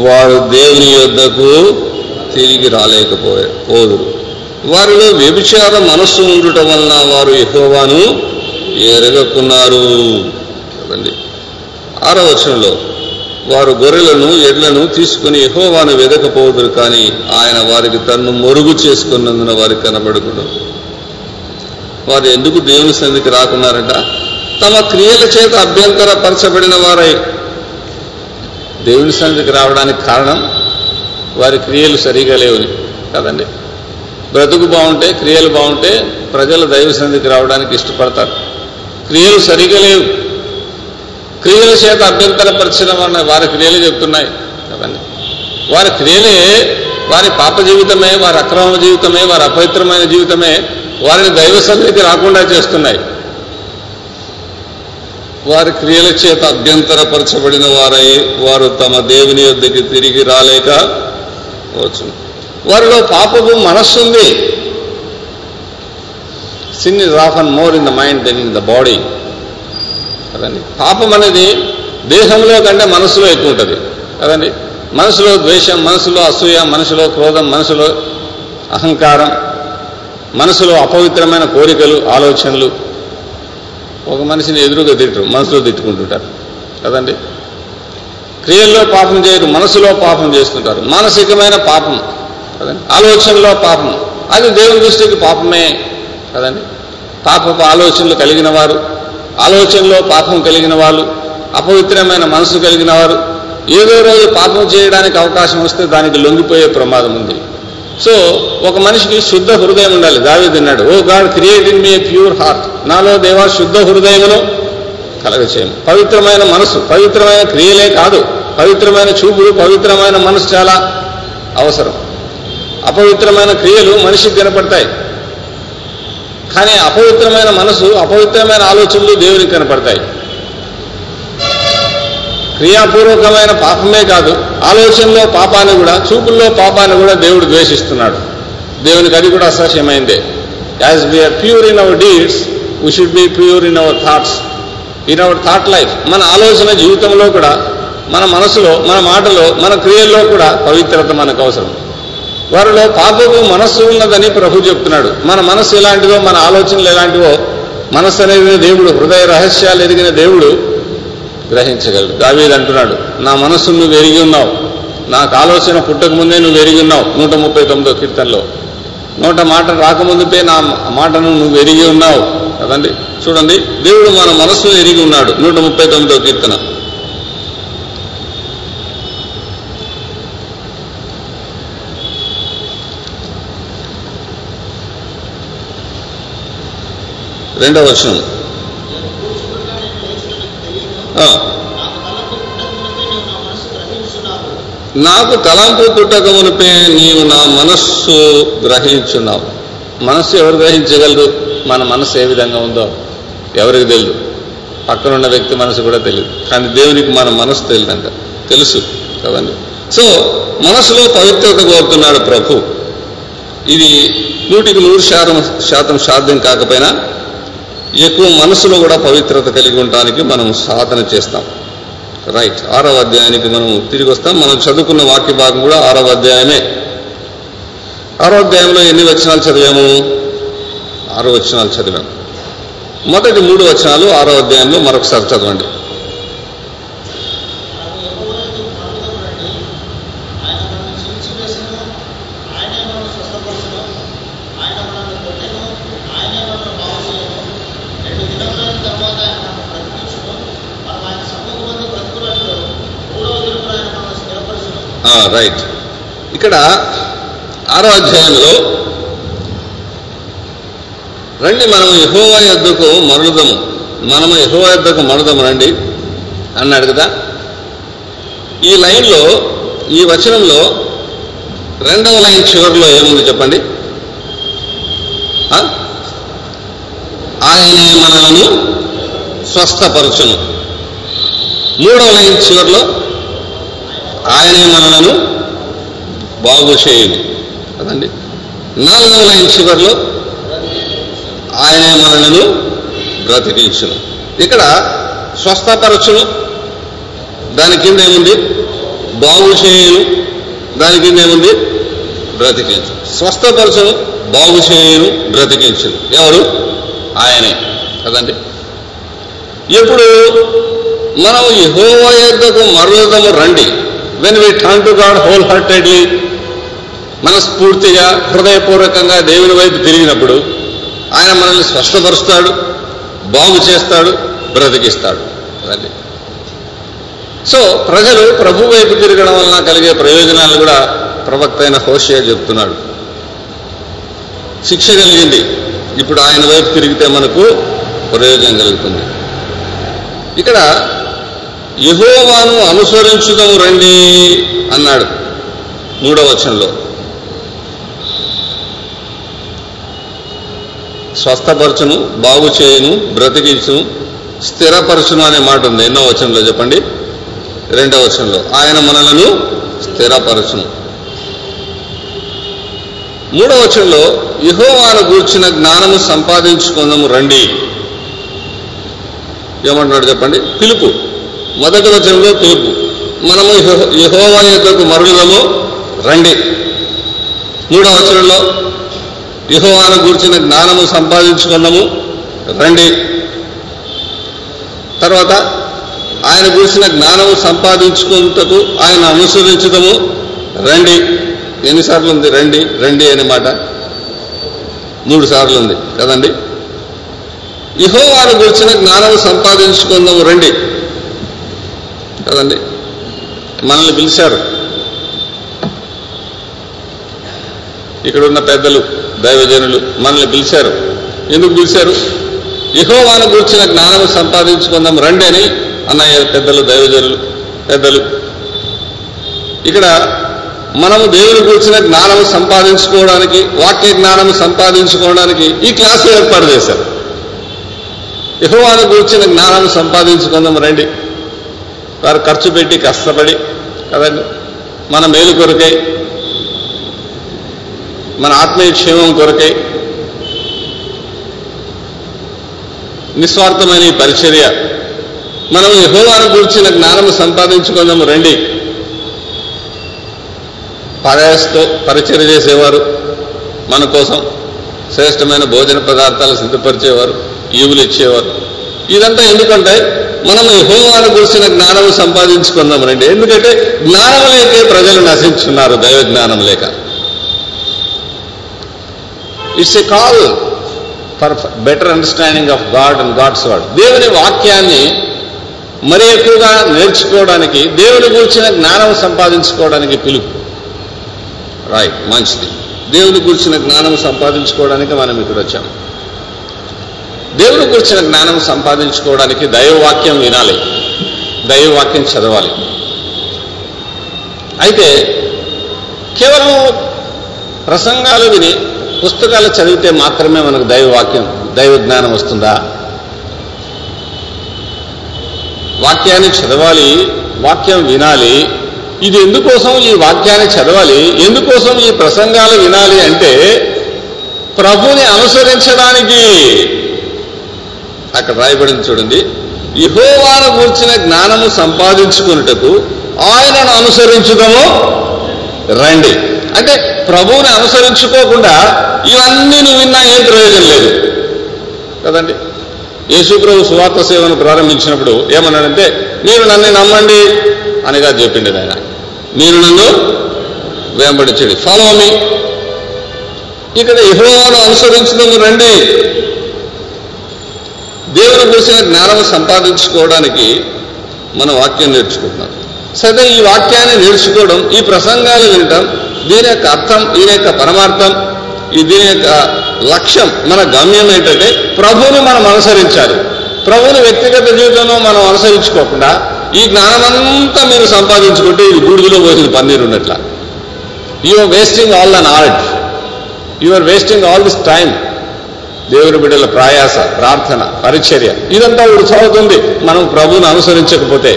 వారు దేవుని యొద్దకు తిరిగి రాలేకపోయే పోదురు వారిలో వ్యభిచార మనస్సు ఉండటం వలన వారు ఎహోవాను ఎరగకున్నారు. కదండి ఆరో వచనంలో వారు గొర్రెలను ఎడ్లను తీసుకుని ఎహోవాను వెదకపోదురు కానీ ఆయన వారికి తన్ను మొరుగు చేసుకున్నందున వారికి కనబడకుడు వారు ఎందుకు దేవుని సన్నిధికి రాకున్నారంట? తమ క్రియల చేత అభ్యంతరపరచబడిన వారై. దేవుని సన్నిధికి రావడానికి కారణం వారి క్రియలు సరిగా లేవని కదండి. బ్రతుకు బాగుంటే క్రియలు బాగుంటే ప్రజలు దైవ సన్నిధికి రావడానికి ఇష్టపడతారు. క్రియలు సరిగా లేవు. క్రియల చేత అభ్యంతరపరిచిన వారిని వారి క్రియలు చెప్తున్నాయి కదండి. వారి క్రియలే వారి పాప జీవితమే వారి అక్రమ జీవితమే వారి అపవిత్రమైన జీవితమే వారిని దైవ సన్నిధికి రాకుండా చేస్తున్నాయి. వారి క్రియల చేత అభ్యంతరపరచబడిన వారై వారు తమ దేవుని యొద్దకి తిరిగి రాలేక వచ్చు వారిలో పాపపు మనస్సుంది. సిన్ ఇస్ ఆఫ్ and more in the mind than in the body కదండి పాపం అనేది దేహంలో కంటే మనసులో ఎక్కువ ఉంటుంది. కదండి మనసులో ద్వేషం మనసులో అసూయ మనసులో క్రోధం మనసులో అహంకారం మనసులో అపవిత్రమైన కోరికలు ఆలోచనలు ఒక మనిషిని ఎదురుగా తిట్టరు మనసులో తిట్టుకుంటుంటారు. కదండి? క్రియల్లో పాపం చేయరు మనసులో పాపం చేసుకుంటారు మానసికమైన పాపం కదండి? ఆలోచనలో పాపం. అది దేవుని దృష్టికి పాపమే కదండి? పాపపు ఆలోచనలు కలిగిన వారు ఆలోచనలో పాపం కలిగిన వాళ్ళు అపవిత్రమైన మనసు కలిగిన వారు ఏదో రోజు పాపం చేయడానికి అవకాశం వస్తే దానికి లొంగిపోయే ప్రమాదం ఉంది. సో ఒక మనిషికి శుద్ధ హృదయం ఉండాలి. దావి తిన్నాడు O God create in me pure heart. నాలో దేవా శుద్ధ హృదయమును కలగచేయము. పవిత్రమైన మనసు పవిత్రమైన క్రియలే కాదు. పవిత్రమైన చూపులు పవిత్రమైన మనసు చాలా అవసరం. అపవిత్రమైన క్రియలు మనిషికి కనపడతాయి. కానీ అపవిత్రమైన మనసు అపవిత్రమైన ఆలోచనలు దేవునికి కనపడతాయి. క్రియాపూర్వకమైన పాపమే కాదు ఆలోచనలో పాపాన్ని కూడా చూపుల్లో పాపాన్ని కూడా దేవుడు ద్వేషిస్తున్నాడు. దేవునికి అది కూడా అసహ్యమైందే. As we are pure in our deeds we should be pure in our thoughts in our thought life మన ఆలోచన జీవితంలో కూడా మన మనసులో మన మాటలో మన క్రియల్లో కూడా పవిత్రత మనకు అవసరం. వారిలో పాపకు మనస్సు ఉన్నదని ప్రభు చెప్తున్నాడు. మన మనస్సు ఎలాంటిదో మన ఆలోచనలు ఎలాంటివో మనస్సు అనేది దేవుడు హృదయ రహస్యాలు ఎదిగిన దేవుడు గ్రహించగలడు. దావీదు అంటున్నాడు నా మనస్సు నువ్వు ఎరిగి ఉన్నావు. నాకు ఆలోచన పుట్టక ముందే నువ్వు ఎరిగి ఉన్నావు. నూట ముప్పై తొమ్మిదో కీర్తనలో. నూట మాట రాకముందుపే నా మాటను నువ్వు ఎరిగి ఉన్నావు. కదండి చూడండి దేవుడు మన మనస్సును ఎరిగి ఉన్నాడు. నూట ముప్పై తొమ్మిదో కీర్తన. రెండవ వచనం. నాకు తలంపు పుట్టకముందే నీవు నా మనసు గ్రహించున్నావు పుట్టక మునిపే నీవు నా మనస్సు గ్రహించున్నావు. మనస్సు ఎవరు గ్రహించగలరు? మన మనస్సు ఏ విధంగా ఉందో ఎవరికి తెలియదు పక్కనున్న వ్యక్తి మనసు కూడా తెలియదు కానీ దేవునికి మన మనసు తెలియదంట. తెలుసు. కదండి? సో మనసులో పవిత్రత కోరుతున్నాడు ప్రభు. ఇది నూటికి నూరు శాతం శాతం సాధ్యం కాకపోయినా ఎక్కువ మనసులో కూడా పవిత్రత కలిగి ఉండడానికి మనం సాధన చేస్తాం. రైట్ ఆరవ అధ్యాయానికి మనం తిరిగి వస్తాం. మనం చదువుకున్న వాక్య భాగం కూడా ఆరవ అధ్యాయమే. ఆరో అధ్యాయంలో ఎన్ని వచనాలు చదివాము? ఆరో వచనాలు చదివాము మొదటి మూడు వచనాలు ఆరో అధ్యాయంలో మరొకసారి చదవండి ఆయన యెహోవాకు మరణం రండి. ఆయన మనల్ని చీల్చివేసెను. ఆయనే మనల్ని స్వస్థపరచును. ఆయన మనల్ని కొట్టెను. ఆయనే మనల్ని బాగు చేయను. రెండు దినములైన తర్వాత ఆయన మనల్ని బ్రతికించును. మనం ఆయన సమ్ముఖమందు బ్రతుకున్నట్లు మూడవ దినమున ఆయన మనల్ని స్థిరపరచును. ఆ, రైట్ ఇక్కడ ఆరో అధ్యాయంలో రండి మనం యహోవా యొద్దకు మరుదము మనము యహోవా యొద్దకు మరుదము రండి అన్నాడు కదా. ఈ లైన్లో ఈ వచనంలో రెండవ లైన్ చివరిలో ఏముంది చెప్పండి? ఆయనే మనలను స్వస్థపరచును. మూడవ లైన్ చివరిలో ఆయనే మనలను బాగు చేయును కదండి నాలుగవ లైన్ చివరిలో ఆయనే మనలను బ్రతికించును ఇక్కడ స్వస్థపరచును. దాని కింద ఏముంది? బాగు చేయను. దాని కింద ఏముంది? బ్రతికించు స్వస్థపరచును బాగు చేయను బ్రతికించును ఎవరు? ఆయనే. కదండి. ఇప్పుడు మనం యెహోవా యొద్దకు మరుదము రండి. When we turn to God wholeheartedly మనస్ఫూర్తిగా హృదయపూర్వకంగా దేవుని వైపు తిరిగినప్పుడు ఆయన మనల్ని స్పష్టపరుస్తాడు బాగు చేస్తాడు బ్రతికిస్తాడు. అదండి సో ప్రజలు ప్రభు వైపు తిరగడం వలన కలిగే ప్రయోజనాలు కూడా ప్రవక్త అయిన హోషియా చెప్తున్నాడు. శిక్ష కలిగింది. ఇప్పుడు ఆయన వైపు తిరిగితే మనకు ప్రయోజనం కలుగుతుంది. ఇక్కడ యహోవాను అనుసరించుదాం రండి అన్నాడు మూడవ వచనంలో. స్వస్థపరచును బాగు చేయును బ్రతికించును స్థిరపరచును అనే మాట ఉంది. ఎన్నో వచనంలో చెప్పండి? రెండవ వచనంలో. ఆయన మనలను స్థిరపరచును. మూడవ వచనంలో యహోవాను గూర్చిన జ్ఞానము సంపాదించుకుందాము రండి. ఏమంటున్నాడు చెప్పండి? పిలుపు. మొదటి వచనంలో పిలుపు. మనము యెహో- యెహోవా యొద్దకు రండి. మూడవ వచనంలో యహోవాను గూర్చిన జ్ఞానము సంపాదించుకున్నాము. రండి. తర్వాత ఆయన గురించిన జ్ఞానము సంపాదించుకుంటకు ఆయన అనుసరించడము రండి. ఎన్నిసార్లు ఉంది రండి. రండి అనే మాట. మూడు సార్లు ఉంది కదండి? యహోవాను గురించిన జ్ఞానం సంపాదించుకుందాము రండి. కదండి? మనల్ని పిలిచారు. ఇక్కడున్న పెద్దలు దైవజనులు మనల్ని పిలిచారు. ఎందుకు పిలిచారు? యహోవాను గురించిన జ్ఞానం సంపాదించుకుందాం రండి అని అన్నయ్య పెద్దలు దైవజనులు పెద్దలు. ఇక్కడ మనము దేవుని గురించిన జ్ఞానం సంపాదించుకోవడానికి వాక్య జ్ఞానం సంపాదించుకోవడానికి ఈ క్లాసు ఏర్పాటు చేశారు. యహోవాను గురించిన జ్ఞానం సంపాదించుకుందాం రండి. వారు ఖర్చు పెట్టి కష్టపడి కదండి? మన మేలు కొరకై మన ఆత్మీయ క్షేమం కొరకై నిస్వార్థమైన ఈ పరిచర్య. మనం యహోవాను గురించిన జ్ఞానం సంపాదించుకుందాము రండి. ప్రయాసతో పరిచర్య చేసేవారు మన కోసం శ్రేష్టమైన భోజన పదార్థాలు సిద్ధపరిచేవారు ఈవులు ఇచ్చేవారు. ఇదంతా ఎందుకంటే మనం యహోవాను గురించిన జ్ఞానం సంపాదించుకుందాం రండి. ఎందుకంటే జ్ఞానం లేకే ప్రజలు నశించున్నారు దైవ జ్ఞానం లేక. It's a call for better understanding of God and God's word దేవుని వాక్యాన్ని మరి ఎక్కువగా నేర్చుకోవడానికి దేవుని గురించిన జ్ఞానం సంపాదించుకోవడానికి పిలుపు. రైట్ మంచిది. దేవుని గురించిన జ్ఞానం సంపాదించుకోవడానికి మనం ఇక్కడ వచ్చాం. దేవుని గురించిన జ్ఞానం సంపాదించుకోవడానికి దైవవాక్యం వినాలి. దైవవాక్యం చదవాలి. అయితే కేవలం ప్రసంగాలు విని పుస్తకాలు చదివితే మాత్రమే మనకు దైవ వాక్యం దైవ జ్ఞానం వస్తుందా? వాక్యాన్ని చదవాలి వాక్యం వినాలి. ఇది ఎందుకోసం ఈ వాక్యాన్ని చదవాలి? ఎందుకోసం ఈ ప్రసంగాలు వినాలి అంటే ప్రభుని అనుసరించడానికి. అక్కడ రాయబడింది చూడండి. ఇహోవాను గూర్చిన జ్ఞానము సంపాదించుకున్నటకు ఆయనను అనుసరించుదము. రండి. అంటే ప్రభువుని అనుసరించుకోకుండా ఇవన్నీ నువ్వు విన్నా ఏం ప్రయోజనం లేదు. కదండి? యేసుప్రభు సువార్త సేవను ప్రారంభించినప్పుడు ఏమన్నాడంటే మీరు నన్ను నమ్మండి అనిగా చెప్పిండేది ఆయన. మీరు నన్ను వెంబడించండి ఫాలో మీ ఇక్కడ యహోవాను అనుసరించడం రండి. దేవుని గురించిన జ్ఞానం సంపాదించుకోవడానికి మన వాక్యం నేర్చుకుంటున్నాం సరే ఈ వాక్యాన్ని నేర్చుకోవడం ఈ ప్రసంగాలు వినడం దీని యొక్క అర్థం దీని యొక్క పరమార్థం ఈ దీని యొక్క లక్ష్యం మన గమ్యం ఏంటంటే ప్రభువుని మనం అనుసరించాలి. ప్రభువుని వ్యక్తిగత జీవితంలో మనం అనుసరించుకోకుండా ఈ జ్ఞానమంతా మీరు సంపాదించుకుంటే ఇది బూడిదలో పోసిన పన్నీరు ఉన్నట్ల. You are wasting all the knowledge you are wasting all this time దేవుని బిడ్డల ప్రయాస ప్రార్థన పరిచర్య ఇదంతా వృథా అవుతుంది మనం ప్రభువుని అనుసరించకపోతే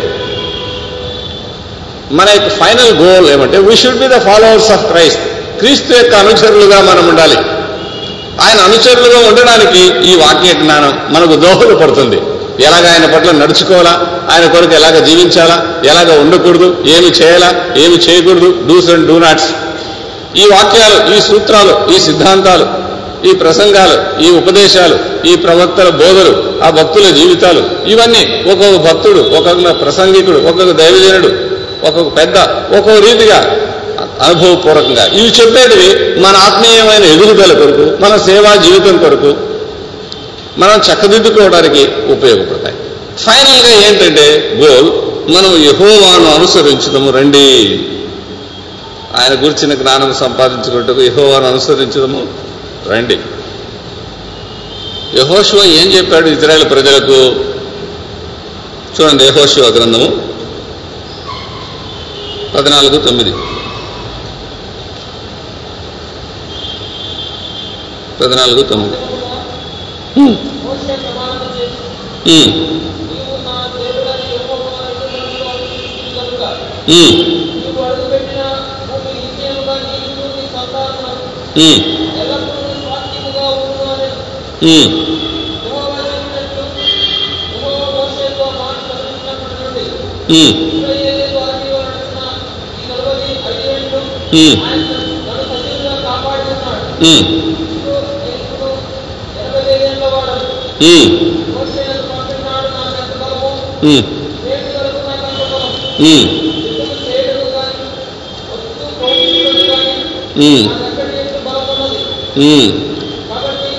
మన యొక్క ఫైనల్ గోల్ ఏమంటే we should be the followers of Christ క్రీస్తు యొక్క అనుచరులుగా మనం ఉండాలి. ఆయన అనుచరులుగా ఉండడానికి ఈ వాక్య జ్ఞానం మనకు దోహదపడుతుంది. ఎలాగ ఆయన పట్ల నడుచుకోవాలా? ఆయన కొరకు ఎలాగ జీవించాలా? ఎలాగ ఉండకూడదు? ఏమి చేయాలా? ఏమి చేయకూడదు? డూస్ అండ్ డూ నాట్స్ ఈ వాక్యాలు ఈ సూత్రాలు ఈ సిద్ధాంతాలు ఈ ప్రసంగాలు ఈ ఉపదేశాలు ఈ ప్రవక్తల బోధలు ఆ భక్తుల జీవితాలు ఇవన్నీ ఒక్కొక్క భక్తుడు ఒక్కొక్క ప్రసంగికుడు ఒక్కొక్క దైవజనుడు ఒక్కొక్క పెద్ద ఒక్కొక్క రీతిగా అనుభవపూర్వకంగా. ఇవి చెప్పేటివి మన ఆత్మీయమైన ఎదుగుదల కొరకు మన సేవా జీవితం కొరకు మనం చక్కదిద్దుకోవడానికి ఉపయోగపడతాయి. ఫైనల్గా ఏంటంటే గోల్ మనం యహోవాను అనుసరించడము రండి. ఆయన గురించిన జ్ఞానం సంపాదించుకుంటూ యహోవాను అనుసరించడము రండి. యహోశివ ఏం చెప్పాడు ఇజ్రాయెల్ ప్రజలకు? చూడండి యహోశివ గ్రంథము పద్నాలుగు తొమ్మిది. పద్నాలుగు తొమ్మిది. హ్మ్, మోషే ప్రమాణం చేసి హ్మ్, నీవు నా దేవుడని యెహోవాను కనుక హ్మ్, నీవు అడుగుపెట్టిన భూమి నిశ్చయముగా నీకు నీ సంతానమునకు హ్మ్, ఎల్లప్పుడూ స్వాస్థ్యముగా ఉండును అని హ్మ్, యెహోవా చెప్పినట్లు యెహోవా మోషేతో మాట కలిగినప్పటి నుండి హ్మ్, ఇశ్రాయేలు అరణ్యంలో నడిచిన ఈ నలభై ఐదేళ్ళు హ్మ్, ఆయన తను సజీవుగా కాపాడి ఉన్నాడు హ్మ్, ఇదిగో నేను ఇప్పుడు ఎనభై ఐదేళ్ళ వాడను హ్మ్, మోషేను పంపినాడు నాకు ఎంత బలము హ్మ్, చేతులకు నాకు ఎంత బలము హ్మ్, యుద్ధము చేయడము కానీ వస్తు పోగొట్టుకోవడం కానీ హ్మ్, నాకెక్కడి ఎంత బలం ఉన్నది హ్మ్. కాబట్టి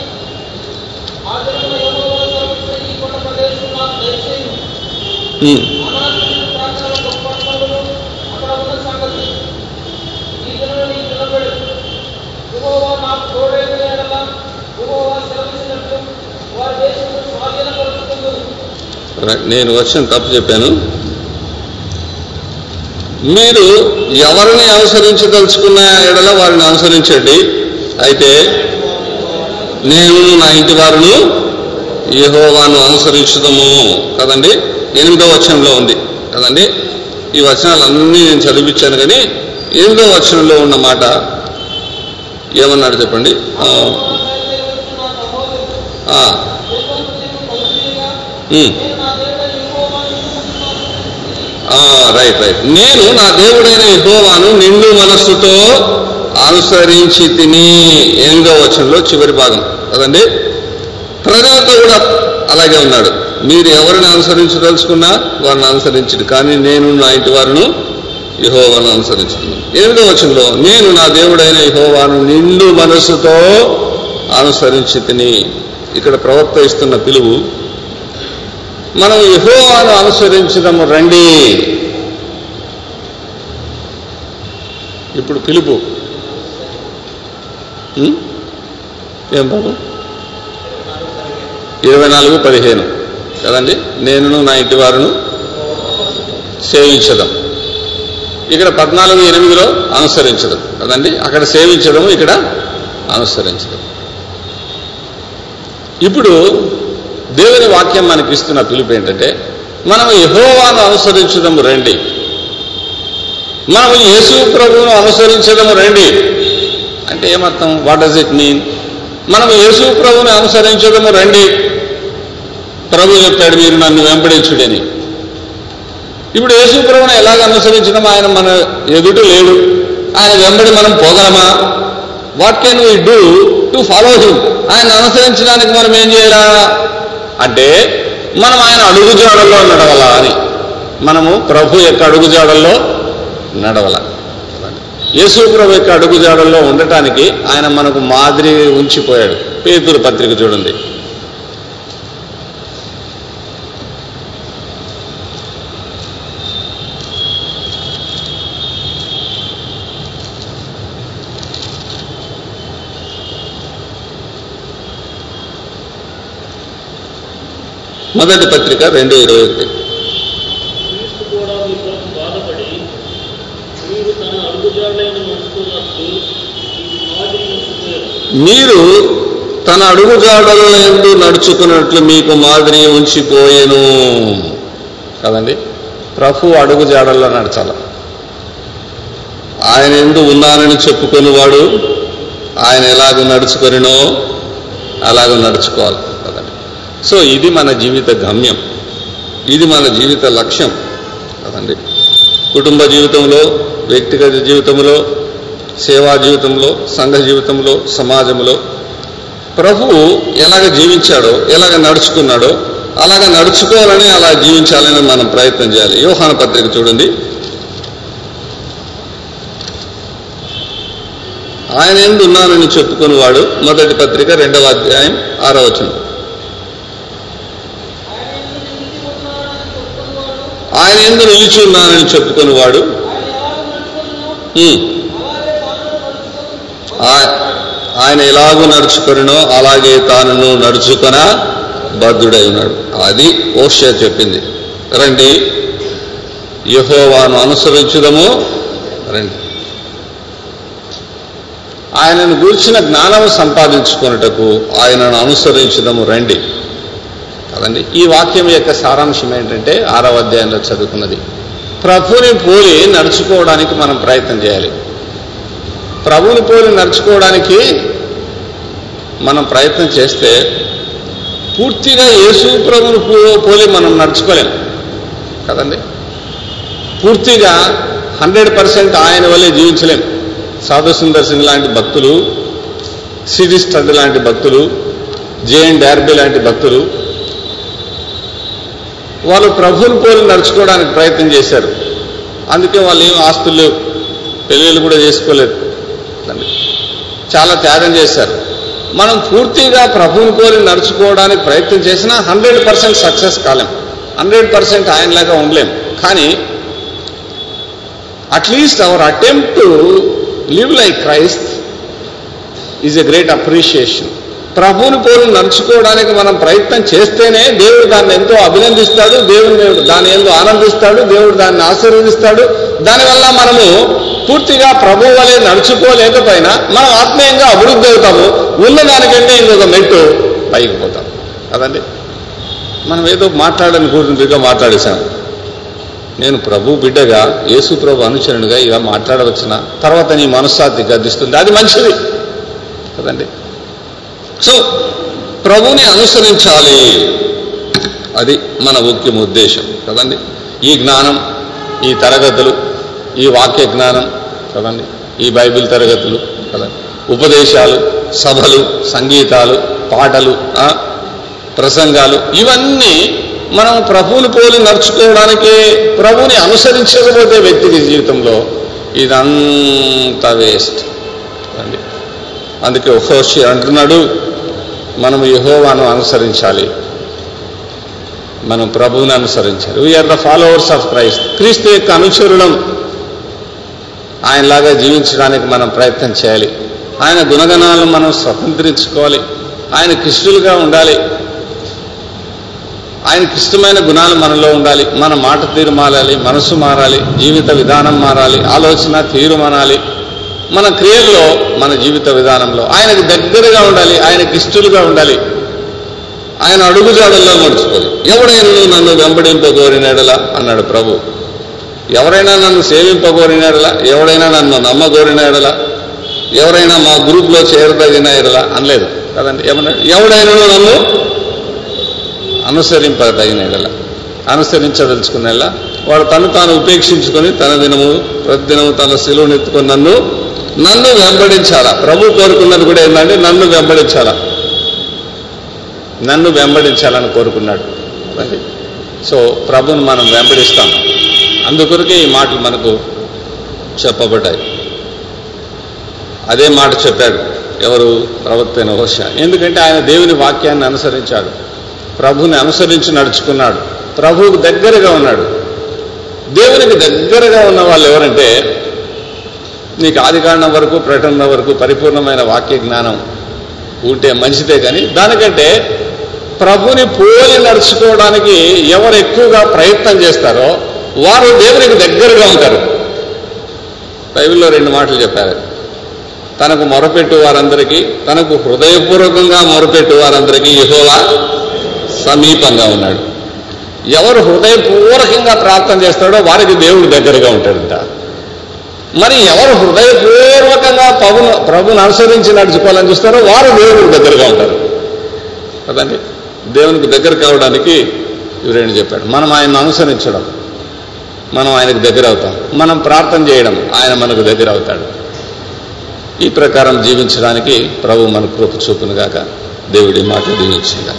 ఆ దినమున యెహోవా సమక్షంలో ఈ కొండ ప్రదేశం నాకు దయచేయు హ్మ్. అనాథులకు ప్రార్థనలు గొప్ప పట్టణములు అక్కడ ఉన్న సంగతి ఈ దినమున నీకు నిలబడు యెహోవా నాకు తోడైన ఎడల యెహోవా సెలవిచ్చినట్లు వారి దేశము స్వాధీనపరుచుకుందురు రైట్. నేను వచ్చిన తప్పు చెప్పాను. మీరు ఎవరిని అనుసరించదలుచుకున్న ఎడల వారిని అనుసరించండి. అయితే నేను నా ఇంటి వారును యెహోవాను అనుసరించదము. కదండి? ఎనిమిదో వచనంలో ఉంది. కదండి? ఈ వచనాలన్నీ నేను చదివించాను కానీ ఎనిమిదో వచనంలో ఉన్న మాట ఏమన్నాడు చెప్పండి? ఆ, నా సహోదరుడు ఆ, దేశము నీకు కలుగునీగా ఉమ్. నేను నా దేవుడైన యెహోవాను ఆ, రైట్ రైట్ నేను నా దేవుడైన యహోవాను నిండు మనస్సుతో అనుసరించి తిని ఎనిమిదో వచనంలో చివరి భాగం. కదండి ప్రజలతో కూడా అలాగే ఉన్నాడు. మీరు ఎవరిని అనుసరించదలుచుకున్నా వారిని అనుసరించడు. కానీ నేను నా ఇంటి వారిను యహోవాను అనుసరించుకున్నాను. ఎనిమిదో వచనంలో నేను నా దేవుడైన యహోవాను నిండు మనస్సుతో అనుసరించి తిని. ఇక్కడ ప్రవర్తిస్తున్న పిలువు మనం యహోవాను అనుసరించడం రండి. ఇప్పుడు పిలుపు. ఏం బాబు? ఇరవై నాలుగు పదిహేను. కదండి? నేను నా ఇంటి వారును సేవించదాం. ఇక్కడ పద్నాలుగు ఎనిమిదిలో అనుసరించడం కదండి? అక్కడ సేవించడం ఇక్కడ అనుసరించడం. ఇప్పుడు దేవుని వాక్యం మనకిస్తున్న పిలుపు ఏంటంటే మనం యహోవాను అనుసరించడం రండి. మనం యేసు ప్రభువును అనుసరించడం రండి. అంటే ఏమర్థం? వాట్ డస్ ఇట్ మీన్ మనం యేసు ప్రభుని అనుసరించడం రండి. ప్రభు చెప్పాడు మీరు నన్ను వెంబడించుడని. ఇప్పుడు యేసు ప్రభుని ఎలాగ అనుసరించడం ఆయన మన ఎదుట లేడు. ఆయన వెంబడి మనం పోగలమా? What can we do to follow him ఆయన అనుసరించడానికి మనం ఏం చేయాలా? అంటే మనం ఆయన అడుగుజాడల్లో నడవల అని. మనము ప్రభు యొక్క అడుగుజాడల్లో నడవల. యేసు ప్రభు యొక్క అడుగుజాడల్లో ఉండటానికి ఆయన మనకు మాదిరి ఉంచిపోయాడు. పేదూరు పత్రిక చూడండి. మొదటి పత్రిక రెండు ఇరవై ఒకటి. మీరు తన అడుగుజాడల ఎందు నడుచుకున్నట్లు మీకు మాదిరి ఉంచిపోయేను. కదండి? ప్రభు అడుగుజాడల్లో నడచాల. ఆయన ఎందు ఉన్నానని చెప్పుకొనివాడు ఆయన ఎలాగ నడుచుకొనినో అలాగ నడుచుకోవాలి. సో ఇది మన జీవిత గమ్యం. ఇది మన జీవిత లక్ష్యం. కదండి కుటుంబ జీవితంలో వ్యక్తిగత జీవితంలో సేవా జీవితంలో సంఘ జీవితంలో సమాజంలో ప్రభువు ఎలాగ జీవించాడో ఎలాగ నడుచుకున్నాడో అలాగ నడుచుకోవాలని అలా జీవించాలని మనం ప్రయత్నం చేయాలి. యోహాన పత్రిక చూడండి. ఆయన ఎందు ఉన్నానని చెప్పుకునేవాడు మొదటి పత్రిక రెండవ అధ్యాయం ఆరవచనం ఆయన ఎందు నిలిచి ఉన్నానని చెప్పుకునేవాడు ఉమ్, ఆ- ఆయన ఎలాగూ నడుచుకొనినో అలాగే తానును నడుచుకొన బద్ధుడై ఉన్నాడు అది ఓషియా చెప్పింది. రండి. యహోవాను అనుసరించుదము. రండి. ఆయనను గురించిన జ్ఞానము సంపాదించుకొనుటకు ఆయనను అనుసరించడము రండి. కదండి ఈ వాక్యం యొక్క సారాంశం ఏంటంటే ఆరవ అధ్యాయంలో చదువుకున్నది. ప్రభుని పోలి నడుచుకోవడానికి మనం ప్రయత్నం చేయాలి. ప్రభుని పోలి నడుచుకోవడానికి మనం ప్రయత్నం చేస్తే పూర్తిగా యేసు ప్రభుని పో- పోలి మనం నడుచుకోలేం. కదండి? పూర్తిగా హండ్రెడ్ పర్సెంట్ ఆయన వల్లే జీవించలేం. సాధు సుందర్ సింగ్ లాంటి భక్తులు సిటీ స్టడ్ లాంటి భక్తులు జేఎన్ డార్బీ లాంటి భక్తులు వాళ్ళు ప్రభువుని పోలి నడుచుకోవడానికి ప్రయత్నం చేశారు. అందుకే వాళ్ళు ఏం ఆస్తులు లేవు. పెళ్ళిళ్ళు కూడా చేసుకోలేదు. చాలా త్యాగం చేశారు. మనం పూర్తిగా ప్రభువుని పోలి నడుచుకోవడానికి ప్రయత్నం చేసినా హండ్రెడ్ పర్సెంట్ సక్సెస్ కాలేం. హండ్రెడ్ పర్సెంట్ ఆయనలాగా ఉండలేం. కానీ at least our attempt to live like Christ is a great appreciation ప్రభువుని పోలి నడుచుకోవడానికి మనం ప్రయత్నం చేస్తేనే దేవుడు దాన్ని ఎంతో అభినందిస్తాడు దేవుడు దాన్ని ఎంతో ఆనందిస్తాడు దేవుడు దాన్ని ఆశీర్వదిస్తాడు. దానివల్ల మనము పూర్తిగా ప్రభు వలె నడుచుకోలేకపోయినా మనం ఆత్మీయంగా అభివృద్ధి అవుతాము. ఉన్న దానికంటే ఇంకొక మెట్టు పైకి పోతాం. కదండి? మనం ఏదో మాట్లాడని కూర్చుంటుగా మాట్లాడేశాం. నేను ప్రభు బిడ్డగా యేసు ప్రభు అనుచరునిగా ఇలా మాట్లాడవచ్చిన? తర్వాత నీ మనస్సాతి గద్దిస్తుంది అది మంచిది. కదండి? సో ప్రభుని అనుసరించాలి. అది మన ముఖ్యం ఉద్దేశం కదండి? ఈ జ్ఞానం ఈ తరగతులు ఈ వాక్య జ్ఞానం కదండి? ఈ బైబిల్ తరగతులు కదండి? ఉపదేశాలు సభలు సంగీతాలు పాటలు ప్రసంగాలు ఇవన్నీ మనం ప్రభువుని పోలి నడుచుకోవడానికి ప్రభువుని అనుసరించకపోతే వ్యక్తికి జీవితంలో ఇదంతా వేస్ట్ అండి అందుకే హోషి అంటున్నాడు మనం యహోవాను అనుసరించాలి. మనం ప్రభువుని అనుసరించాలి. We are the followers of Christ క్రీస్తు యొక్క అనుచరులం. ఆయనలాగా జీవించడానికి మనం ప్రయత్నం చేయాలి. ఆయన గుణగణాలను మనం స్వతంత్రించుకోవాలి. ఆయన కృష్ణులుగా ఉండాలి. ఆయనకి ఇష్టమైన గుణాలు మనలో ఉండాలి. మన మాట తీరు మారాలి మనసు మారాలి జీవిత విధానం మారాలి ఆలోచన తీరు మారాలి మన క్రియల్లో మన జీవిత విధానంలో. ఆయనకు దగ్గరగా ఉండాలి ఆయనకి ఇష్టలుగా ఉండాలి. ఆయన అడుగుజాడల్లో నడుచుకోవాలి ఎవడైనా నన్ను వెంబడింపగోరినాడలా? అన్నాడు ప్రభు. ఎవరైనా నన్ను సేవింపగోరినాడలా? ఎవడైనా నన్ను నమ్మగోరినాడలా? ఎవరైనా మా గ్రూప్లో చేరదగిన ఎడలా అనలేదు. కదండి ఏమన్నాడు ఎవడైనా నన్ను అనుసరింపదగినడలా? అనుసరించదలుచుకునేలా? వాడు తను తాను ఉపేక్షించుకొని తన దినము ప్రతిదినము తన శిలువను ఎత్తుకొని నన్ను నన్ను వెంబడించాలా? ప్రభు కోరుకున్నది కూడా ఏంటంటే నన్ను వెంబడించాలా? నన్ను వెంబడించాలని కోరుకున్నాడు. సో ప్రభుని మనం వెంబడిస్తాం. అందుకొరకే ఈ మాటలు మనకు చెప్పబడ్డాయి. అదే మాట చెప్పాడు ఎవరు? ప్రవక్త అయిన హోష. ఎందుకంటే ఆయన దేవుని వాక్యాన్ని అనుసరించాడు. ప్రభుని అనుసరించి నడుచుకున్నాడు. ప్రభువుకు దగ్గరగా ఉన్నాడు. దేవునికి దగ్గరగా ఉన్న వాళ్ళు ఎవరంటే నీకు ఆదికాండం వరకు ప్రకటన వరకు పరిపూర్ణమైన వాక్య జ్ఞానం ఉంటే మంచిదే కానీ దానికంటే ప్రభుని పోలి నడుచుకోవడానికి ఎవరు ఎక్కువగా ప్రయత్నం చేస్తారో వారు దేవునికి దగ్గరగా ఉంటారు. బైబిల్లో రెండు మాటలు చెప్పారు. తనకు మొరపెట్టు వారందరికీ తనకు హృదయపూర్వకంగా మొరపెట్టు వారందరికీ యెహోవా సమీపంగా ఉన్నాడు. ఎవరు హృదయపూర్వకంగా ప్రార్థన చేస్తాడో వారికి దేవుడు దగ్గరగా ఉంటాడంట. మరి ఎవరు హృదయపూర్వకంగా ప్రభును ప్రభుని అనుసరించి నడుచుకోవాలని చూస్తారో వారు దేవునికి దగ్గరగా ఉంటారు. కదండి? దేవునికి దగ్గర కావడానికి ఇవరేంటి చెప్పాడు? మనం ఆయన్ని అనుసరించడం. మనం ఆయనకు దగ్గర అవుతాం. మనం ప్రార్థన చేయడం. ఆయన మనకు దగ్గర అవుతాడు. ఈ ప్రకారం జీవించడానికి ప్రభు మన కృప చూపునుగాక దేవుడి మాట దీవించిందా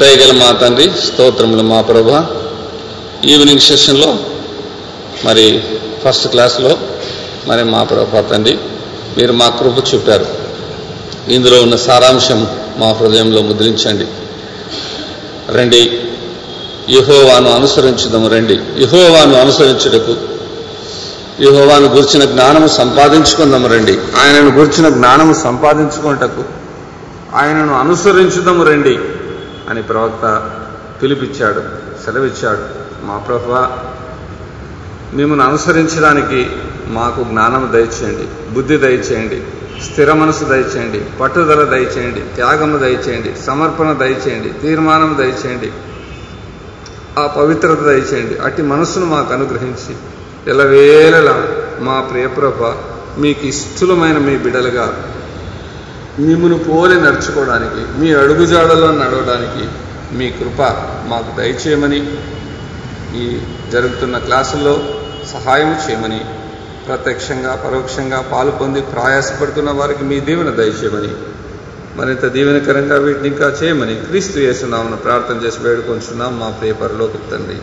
దయగల మా తండ్రి స్తోత్రములు మా ప్రభు. ఈవినింగ్ సెషన్లో మరి ఫస్ట్ క్లాస్లో మరి మా ప్రభు మీరు మా కృప చూపారు. ఇందులో ఉన్న సారాంశం మా హృదయంలో ముద్రించండి. రండి. యహోవాను అనుసరించుదాము రండి. యహోవాను అనుసరించుటకు యహోవాను గుర్చిన జ్ఞానము సంపాదించుకుందాము రండి. ఆయనను గుర్చిన జ్ఞానము సంపాదించుకుంటకు ఆయనను అనుసరించుదాము రండి అని ప్రవక్త పిలిపిచ్చాడు సెలవిచ్చాడు. మా ప్రభు మిమ్మల్ని అనుసరించడానికి మాకు జ్ఞానం దయచేయండి బుద్ధి దయచేయండి స్థిర మనసు దయచేయండి పట్టుదల దయచేయండి త్యాగము దయచేయండి సమర్పణ దయచేయండి తీర్మానం దయచేయండి ఆ పవిత్రత దయచేయండి. అట్టి మనస్సును మాకు అనుగ్రహించి ఎలవేళలా మా ప్రియప్రభ మీకు ఇష్టలమైన మీ బిడలుగా మిమ్మను పోలి నడుచుకోవడానికి మీ అడుగుజాడలో నడవడానికి మీ కృప మాకు దయచేయమని ఈ జరుగుతున్న క్లాసుల్లో సహాయం చేయమని ప్రత్యక్షంగా పరోక్షంగా పాలు పొంది ప్రయాసపడుతున్న వారికి మీ దీవెన దయచేయమని మరింత దీవెనకరంగా వీటిని ఇంకా చేయమని క్రీస్తు చేస్తున్నామని ప్రార్థన చేసి వేడుకొంచున్నాం మా ప్రియ పరలోకి తండ్రి.